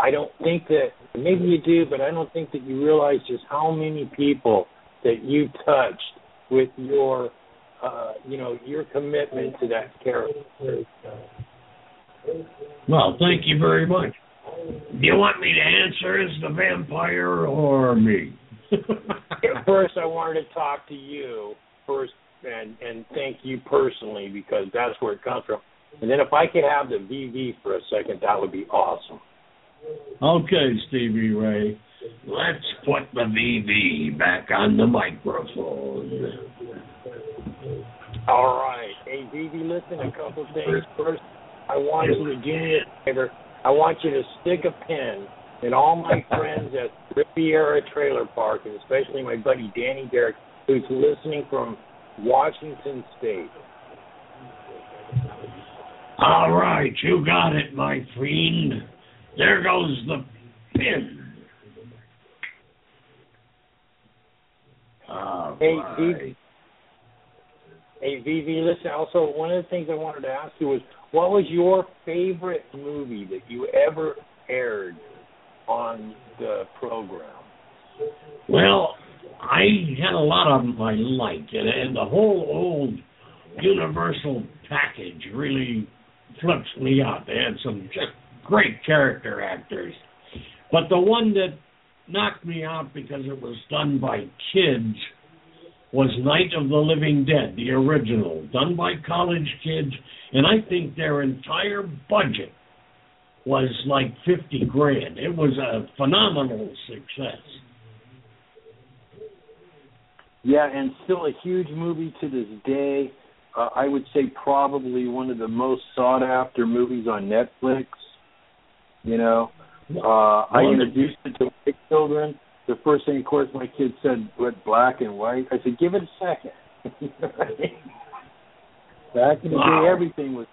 Speaker 11: I don't think that maybe you do, but I don't think that you realize just how many people that you touched with your uh, you know your commitment to that character.
Speaker 3: Well, thank you very much. Do you want me to answer as the vampire or me?
Speaker 11: first, I wanted to talk to you first and and thank you personally because that's where it comes from. And then if I could have the VV for a second, that would be awesome.
Speaker 3: Okay, Stevie Ray. Let's put the VV back on the microphone.
Speaker 11: All right. Hey, VV, listen, a couple of things. First, I want you to do me a favor. I want you to stick a pin in all my (laughs) friends at Riviera Trailer Park, and especially my buddy Danny Derrick, who's listening from Washington State.
Speaker 3: All right, you got it, my friend. There goes the pin. All
Speaker 11: Hey,
Speaker 3: right.
Speaker 11: VV. Hey, VV, listen, also, one of the things I wanted to ask you was what was your favorite movie that you ever aired on the program?
Speaker 3: Well, I had a lot of them I liked, and, and the whole old Universal package really flips me out. They had some just great character actors. But the one that knocked me out because it was done by kids was Night of the Living Dead, the original, done by college kids, and I think their entire budget was like 50 grand. It was a phenomenal success.
Speaker 11: Yeah, and still a huge movie to this day. Uh, I would say probably one of the most sought after movies on Netflix. You know, uh, I introduced it to my children. The first thing, of course, my kids said, "What black and white?" I said, "Give it a second. Back in the
Speaker 3: Wow.
Speaker 11: day, everything was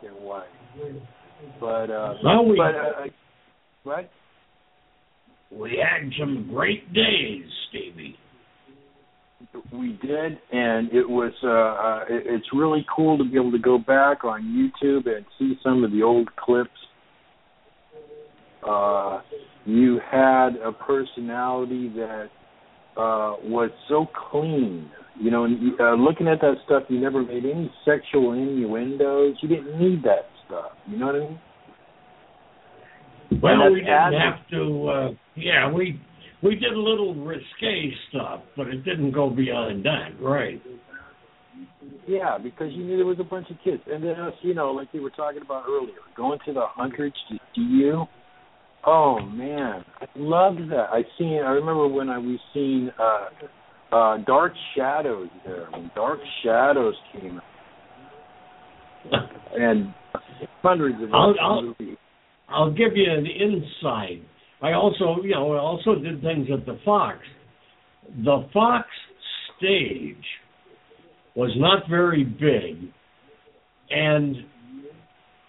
Speaker 11: black and white. But uh,
Speaker 3: Well, we-
Speaker 11: but uh, what?
Speaker 3: We had some great days, Stevie.
Speaker 11: We did, and it was. Uh, uh, it, it's really cool to be able to go back on YouTube and see some of the old clips. Uh, you had a personality that uh, was so clean. You know, and uh, looking at that stuff, you never made any sexual innuendos. You didn't need that stuff. You know what I mean?
Speaker 3: Well, we didn't
Speaker 11: added-
Speaker 3: have to. Uh, yeah, we we did a little risque stuff, but it didn't go beyond that, right?
Speaker 11: Yeah, because you knew there was a bunch of kids, and then us, you know, like we were talking about earlier, going to the hundreds to see you. Oh man, I loved that. I seen. I remember when I we seen uh, uh, Dark Shadows there. When Dark Shadows came out, and hundreds of
Speaker 3: I'll- I'll-
Speaker 11: movies.
Speaker 3: I'll give you an insight. I also, you know, I also did things at the Fox. The Fox stage was not very big, and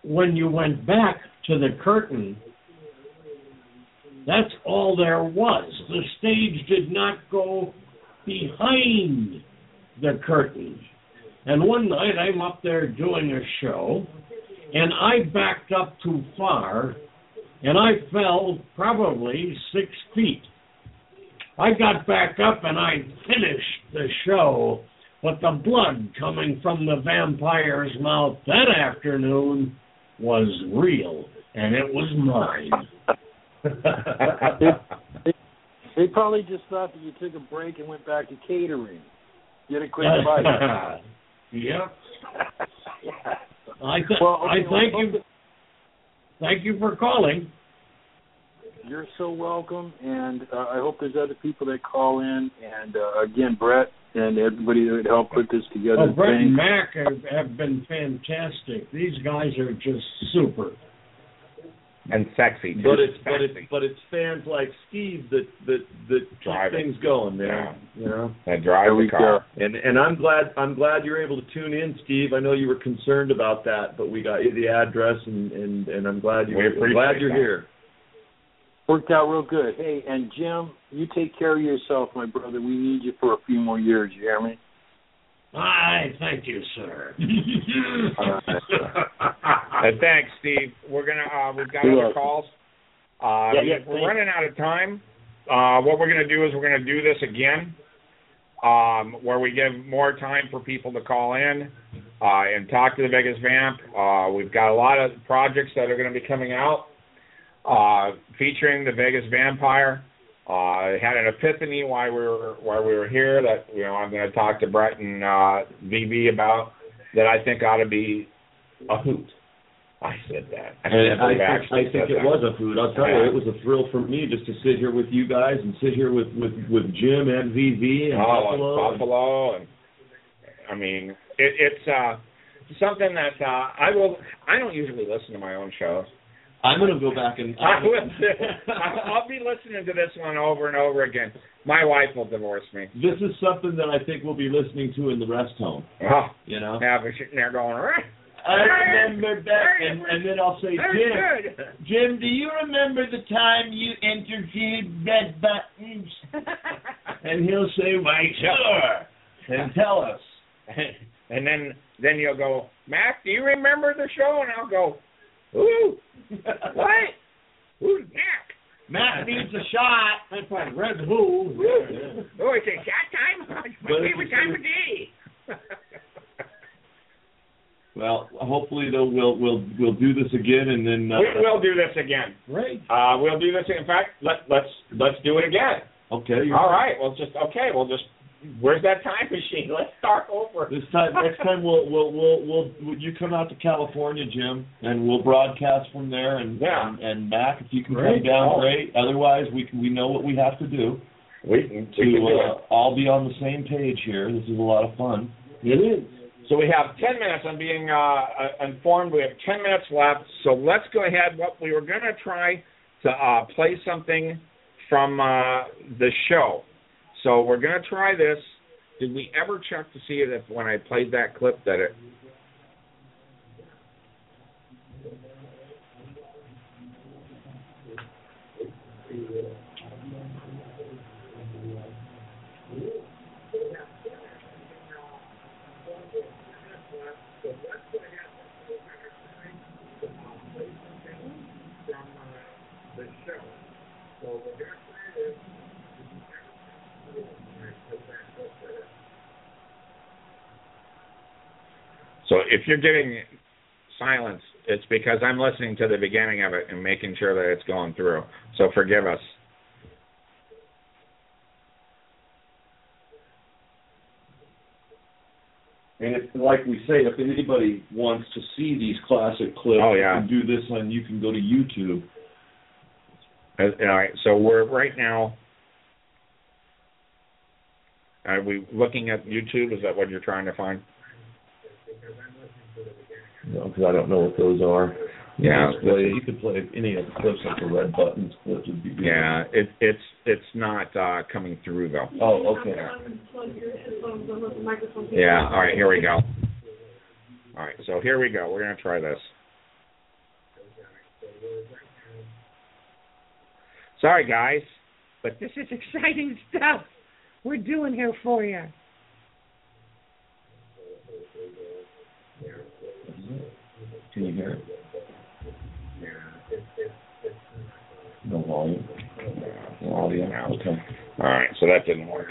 Speaker 3: when you went back to the curtain, that's all there was. The stage did not go behind the curtain. And one night I'm up there doing a show, and I backed up too far, and I fell probably six feet. I got back up and I finished the show, but the blood coming from the vampire's mouth that afternoon was real, and it was mine.
Speaker 11: They, they probably just thought that you took a break and went back to catering. Get a quick bite. (laughs)
Speaker 3: yep.
Speaker 11: yeah. (laughs)
Speaker 3: I th-
Speaker 11: Well,
Speaker 3: I thank
Speaker 11: well,
Speaker 3: you. Thank you for calling.
Speaker 11: You're so welcome, and uh, I hope there's other people that call in. And uh, again, Brett and everybody that helped put this together.
Speaker 3: Oh, Brett and. Mac have, have been fantastic. These guys are just super.
Speaker 2: And sexy. Too.
Speaker 4: But it's but it's but it's fans like Steve that that that keep
Speaker 2: Drive it.
Speaker 4: things going, man. You know.
Speaker 2: that drive
Speaker 11: There we
Speaker 2: the car.
Speaker 4: And and I'm glad I'm glad you're able to tune in, Steve. I know you were concerned about that, but we got you the address, and and and I'm glad you're
Speaker 2: appreciate
Speaker 4: glad you're
Speaker 2: that.
Speaker 4: here.
Speaker 11: Worked out real good. Hey, and Jim, you take care of yourself, my brother. We need you for a few more years. You hear me?
Speaker 3: I thank you, sir. (laughs)
Speaker 2: Uh, thanks, Steve. We're gonna uh, we've got other calls. Uh,
Speaker 11: Yeah, yeah,
Speaker 2: we're
Speaker 11: thanks.
Speaker 2: running out of time. Uh, what we're gonna do is we're gonna do this again, um, where we give more time for people to call in uh, and talk to the Vegas Vamp. Uh, we've got a lot of projects that are gonna be coming out uh, featuring the Vegas Vampire. Uh, I had an epiphany while we were while we were here that you know I'm going to talk to Brett and uh, VV about that I think ought to be a hoot. I said that. I
Speaker 4: And I I think it
Speaker 2: that.
Speaker 4: was a food. I'll tell you, it was a thrill for me just to sit here with you guys and sit here with with with Jim and VV and
Speaker 2: oh,
Speaker 4: Buffalo.
Speaker 2: and Buffalo, and I mean, it, it's uh, something that uh, I will. I don't usually listen to my own shows.
Speaker 4: I'm going to go back and.
Speaker 2: I will. (laughs) I'll be listening to this one over and over again. My wife will divorce me.
Speaker 4: This is something that I think we'll be listening to in the rest home.
Speaker 2: Oh,
Speaker 4: You know.
Speaker 2: yeah, but sitting there going, "Right,
Speaker 4: I remember that, and, and then I'll say, Jim. Jim, do you remember the time you interviewed Red Buttons? (laughs) and he'll say, Why, sure. And tell us. (laughs)
Speaker 2: and then then you'll go, Mac, do you remember the show? And I'll go, Ooh, what? Who's Mac?
Speaker 4: Matt needs a shot.
Speaker 3: That's like Red Bull.
Speaker 2: Oh, it's a shot time. It's my
Speaker 4: But
Speaker 2: favorite time of day. (laughs)
Speaker 4: Well, hopefully though we'll we'll we'll do this again, and then uh,
Speaker 2: we will do this again.
Speaker 3: Great.
Speaker 2: Uh, we'll do this. In fact, let let's let's do it again.
Speaker 4: okay.
Speaker 2: All right. Well, just okay. We'll just. Where's that time (laughs) machine? Let's start over.
Speaker 4: This time, next time we'll we'll we'll we'll you come out to California, Jim, and we'll broadcast from there. And
Speaker 2: Yeah.
Speaker 4: and, and Mac, if you can
Speaker 3: Great.
Speaker 4: come down,
Speaker 2: Oh.
Speaker 4: great. Otherwise, we can, we know what we have to do
Speaker 2: We can,
Speaker 4: to
Speaker 2: can do
Speaker 4: uh, all be on the same page here. This is a lot of fun.
Speaker 3: It is.
Speaker 2: So we have 10 minutes. I'm being uh, uh, informed we have 10 minutes left. So let's go ahead. What we were going to try to uh, play something from uh, the show. So we're going to try this. Did we ever check to see if when I played that clip that it? So if you're getting silence, it's because I'm listening to the beginning of it and making sure that it's going through. So forgive us.
Speaker 4: And if, like we say, if anybody wants to see these classic clips,
Speaker 2: Oh, yeah.
Speaker 4: you can do this on. You can go to YouTube.
Speaker 2: All right. So we're right now. Are we looking at YouTube? Is that what you're trying to find?
Speaker 4: No, because I don't know what those are.
Speaker 2: Yeah,
Speaker 4: You can play, you could play any of the clips like the red buttons clips would be good.
Speaker 2: Yeah, it, it's it's not uh, coming through though.
Speaker 4: Oh, okay.
Speaker 2: Yeah. All right. Here we go. All right. So here we go. We're gonna try this. Sorry, guys, but this is exciting stuff we're doing here for you.
Speaker 4: Can you hear it? No volume. No audio. Okay.
Speaker 2: All right. So that didn't work.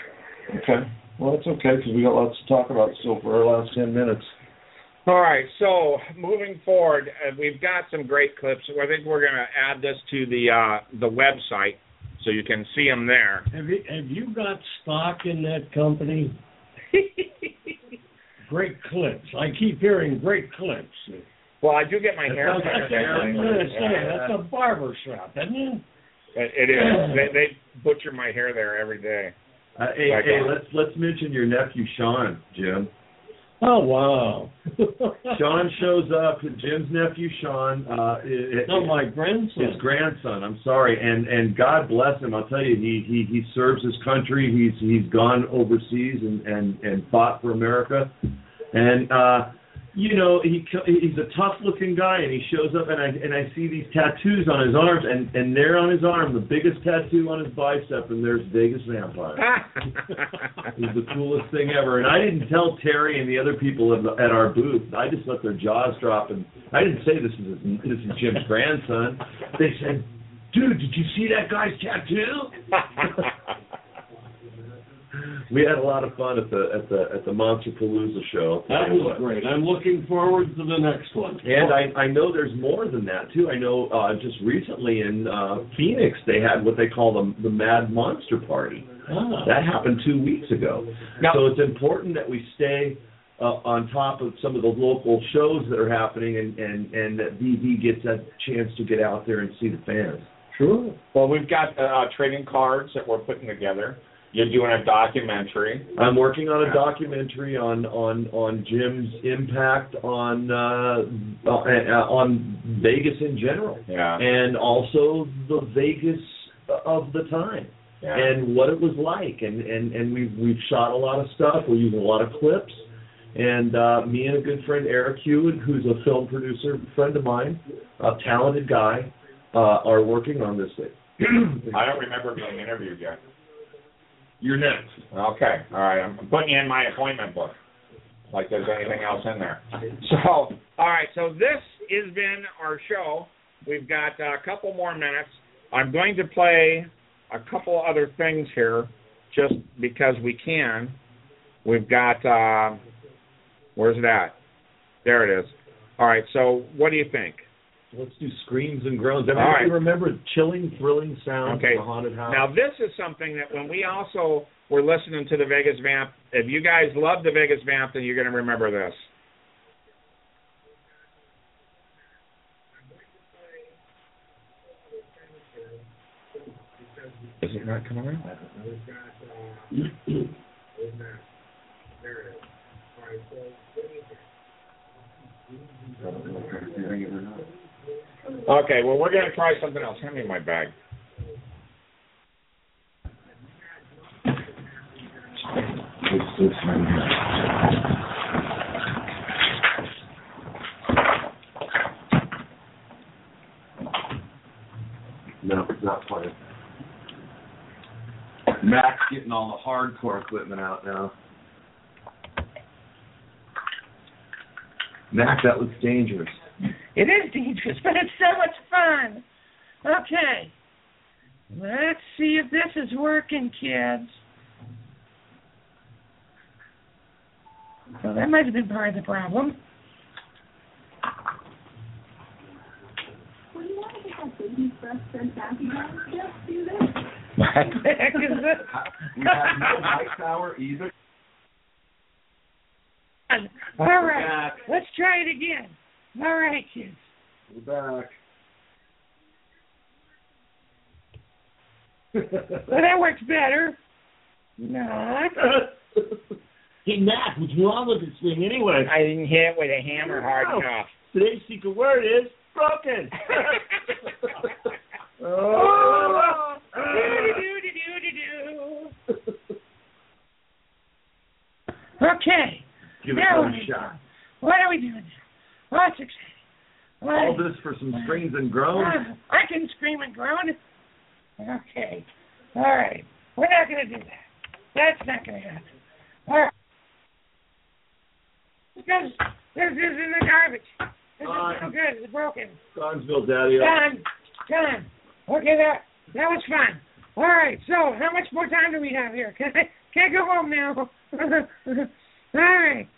Speaker 4: Okay. Well, it's okay because we got lots to talk about still for our last ten minutes.
Speaker 2: All right, so moving forward, uh, we've got some great clips. I think we're going to add this to the uh, the website so you can see them there.
Speaker 3: Have you have you got stock in that company? (laughs) great clips. I keep hearing great clips.
Speaker 2: Well, I do get my hair
Speaker 3: That's, that's,
Speaker 2: cut.
Speaker 3: I'm gonna that's a barber shop, isn't it?
Speaker 2: It, it is. (clears throat) They, they butcher my hair there every day.
Speaker 4: Uh, hey,
Speaker 2: Like,
Speaker 4: hey,
Speaker 2: uh,
Speaker 4: let's let's mention your nephew Sean, Jim.
Speaker 3: Oh wow. (laughs)
Speaker 4: Sean shows up. Jim's nephew Sean. Uh, it,
Speaker 3: no, my grandson.
Speaker 4: his grandson. I'm sorry, and and God bless him. I'll tell you, he he he serves his country. He's he's gone overseas and and and fought for America, and uh, you know he he's a tough looking guy, and he shows up, and I and I see these tattoos on his arms, and and there on his arm, the biggest tattoo on his bicep, and there's Vegas Vampire. It was (laughs) the coolest thing ever. And I didn't tell Terry and the other people at, the, at our booth. I just let their jaws drop, and I didn't say this is his, this is Jim's grandson. They said, "Dude, did you see that guy's tattoo?" (laughs) we had a lot of fun at the at the at the Monsterpalooza show.
Speaker 3: That was great. I'm looking forward to the next one.
Speaker 4: And I, I know there's more than that too. I know uh, just recently in uh, Phoenix they had what they call the the Mad Monster Party.
Speaker 3: Ah.
Speaker 4: That happened two weeks ago.
Speaker 2: Now-
Speaker 4: so it's important that we stay uh, on top of some of the local shows that are happening, and and and that VV gets that chance to get out there and see the fans.
Speaker 3: Sure.
Speaker 2: well, we've got uh, trading cards that we're putting together. You're doing a documentary.
Speaker 4: I'm working on a documentary on on on Jim's impact on uh, uh, on Vegas in general.
Speaker 2: Yeah.
Speaker 4: and also the Vegas of the time
Speaker 2: Yeah.
Speaker 4: and what it was like. And and and we've we've shot a lot of stuff. We're using a lot of clips. And uh, me and a good friend Eric Hewitt, who's a film producer friend of mine, a talented guy, uh, are working on this thing. (clears throat)
Speaker 2: I don't remember being interviewed yet.
Speaker 4: You're next.
Speaker 2: Okay, all right. I'm putting you in my appointment book. Like there's anything else in there. So, all right. So this has been our show. We've got a couple more minutes. I'm going to play a couple other things here, just because we can. We've got. Uh, where's that? There it is. All right. So what do you think?
Speaker 4: Let's do screams and groans.
Speaker 2: All
Speaker 4: Everybody
Speaker 2: right.
Speaker 4: remember chilling, thrilling sounds
Speaker 2: Okay.
Speaker 4: of the haunted house?
Speaker 2: Now this is something that when we also were listening to the Vegas Vamp, if you guys love the Vegas Vamp, then you're going to remember this. Is it not coming (coughs) on? Okay, well we're going to try something else. Hand me my bag.
Speaker 4: No, not playing. Mac's getting all the hardcore equipment out now. Mac, that looks dangerous.
Speaker 12: It is dangerous, (laughs) but it's so much fun. Okay. Let's see if this is working, kids. So that might have been part of the problem. (laughs) What the heck is this? (laughs)
Speaker 4: We have no mic power either.
Speaker 12: All right. Let's try it again. All right, kids.
Speaker 4: We're back. (laughs)
Speaker 12: Well, that works better. Not.
Speaker 3: Hey, Matt, what's wrong with this thing anyway?
Speaker 2: I didn't hit it with a hammer hard
Speaker 3: Oh.
Speaker 2: enough.
Speaker 3: Today's secret word is broken. (laughs) (laughs)
Speaker 12: Oh. Okay.
Speaker 4: Give it
Speaker 12: Now
Speaker 4: one
Speaker 12: what are we
Speaker 4: shot.
Speaker 12: What are we doing now? What's exciting? What
Speaker 4: All this for some screams and groans.
Speaker 12: I can scream and groan. Okay. All right. We're not going to do that. That's not going to happen. All right. Because this is in the garbage. This is no good. It's broken.
Speaker 4: Cogsville Daddy.
Speaker 12: Done. Done. Okay, that that was fun. All right. So, how much more time do we have here? Can I can't go home now? (laughs) All right.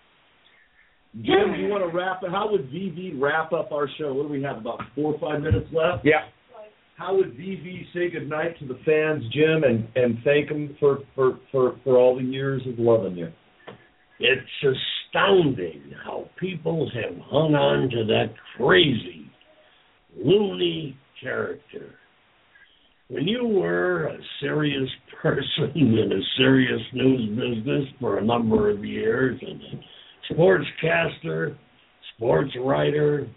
Speaker 4: Jim, do you want to wrap it? How would VV wrap up our show? What do we have? About four or five minutes left.
Speaker 2: Yeah.
Speaker 4: How would VV say goodnight to the fans, Jim, and and thank them for for for for all the years of loving you?
Speaker 3: It's astounding how people have hung on to that crazy, loony character. When you were a serious (laughs) person in a serious news business for a number of years and sportscaster, sports writer,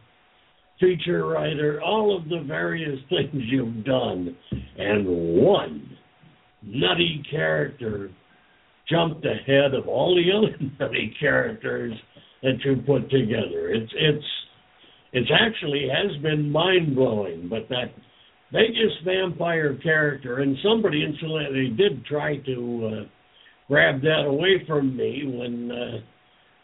Speaker 3: feature writer, all of the various (laughs) things you've done, and one nutty character jumped ahead of all the other (laughs) nutty characters that you put together. It's it's it's actually has been mind blowing, but that Vegas vampire character, and somebody incidentally did try to uh, grab that away from me when uh,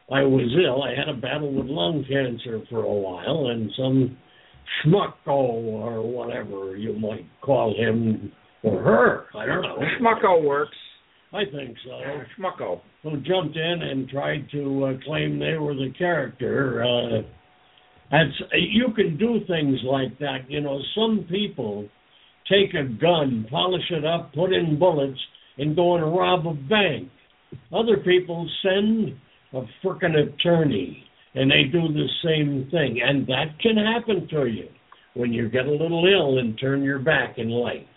Speaker 3: I was ill. I had a battle with lung cancer for a while, and some schmucko or whatever you might call him or her, I don't know.
Speaker 2: Schmucko works.
Speaker 3: I think so.
Speaker 2: Schmucko.
Speaker 3: Who jumped in and tried to uh, claim they were the character. Uh, that's you can do things like that. You know, some people take a gun, polish it up, put in bullets, and go and rob a bank. Other people send a frickin' attorney, and they do the same thing, and that can happen to you when you get a little ill and turn your back in life.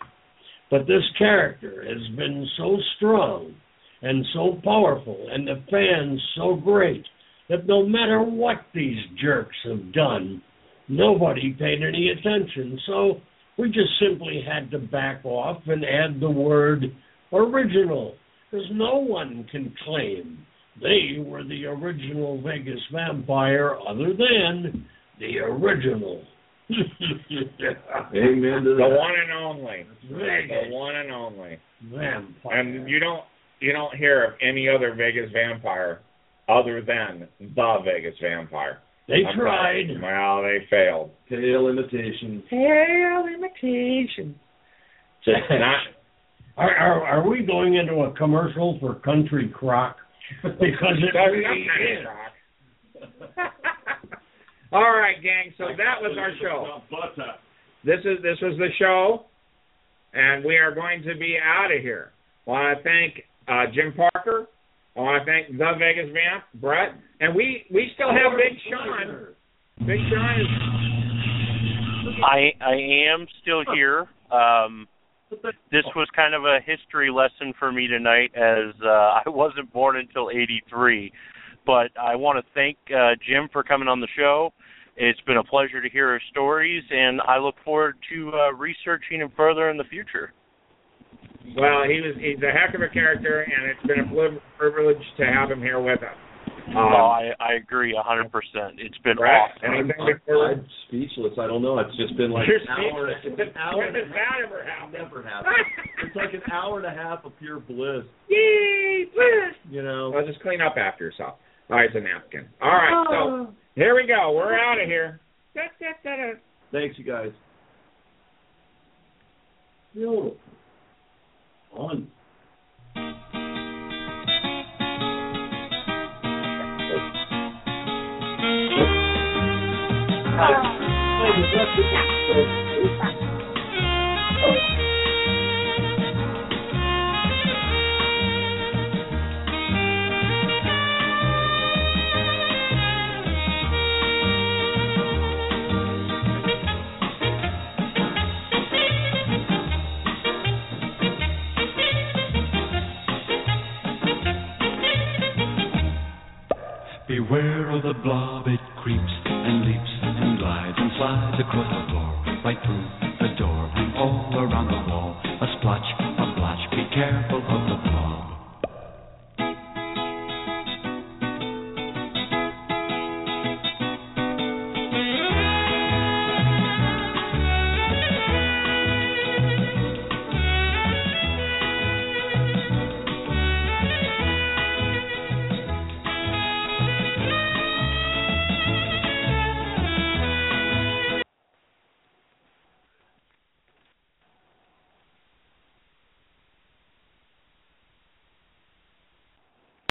Speaker 3: But this character has been so strong and so powerful, and the fans so great that no matter what these jerks have done, nobody paid any attention. So we just simply had to back off and add the word original, because no one can claim they were the original Vegas vampire other than the original.
Speaker 4: Amen to that.
Speaker 2: The one and only.
Speaker 3: Vegas
Speaker 2: The one and only.
Speaker 3: vampire.
Speaker 2: And you don't you don't hear of any other Vegas vampire other than the Vegas vampire.
Speaker 3: they
Speaker 2: I'm
Speaker 3: tried.
Speaker 2: sorry. Well, they failed.
Speaker 4: Pale imitation.
Speaker 12: Pale imitation. (laughs)
Speaker 2: Not
Speaker 3: Are, are are we going into a commercial for Country Crock? (laughs) Because it
Speaker 2: That's
Speaker 3: really is.
Speaker 2: not (laughs) All right, gang. So that was our show. This is this was the show, and we are going to be out of here. I want to thank uh, Jim Parker. I want to thank the Vegas Vamp, Brett, and we we still have Big Sean. Big Sean is
Speaker 5: I I am still here. Um, this was kind of a history lesson for me tonight, as uh, I wasn't born until '83. But I want to thank uh, Jim for coming on the show. It's been a pleasure to hear his stories, and I look forward to uh, researching him further in the future.
Speaker 2: well. He was he's a heck of a character, and it's been a privilege to have him here with us. Um,
Speaker 5: no, I I agree a hundred percent. It's been
Speaker 2: Brett,
Speaker 5: awesome.
Speaker 2: anything
Speaker 4: I'm,
Speaker 2: before?
Speaker 4: I'm speechless. I don't know. It's just been like
Speaker 2: You're
Speaker 4: an hour. It's an hour.
Speaker 2: When
Speaker 4: and a half.
Speaker 2: that ever happen?
Speaker 4: Never happened. It's like an hour and a half of pure bliss.
Speaker 2: Yay, bliss.
Speaker 4: You know.
Speaker 2: Well, just clean up after yourself. Oh, it's a napkin. All right, so
Speaker 12: Oh.
Speaker 2: here we go. We're out of here.
Speaker 4: Thanks, you guys.
Speaker 3: Beautiful. Fun.
Speaker 13: Beware of the blob, it creeps and leaps glides and slides across the floor, right through the door and all around the wall. A splotch, a blotch, be careful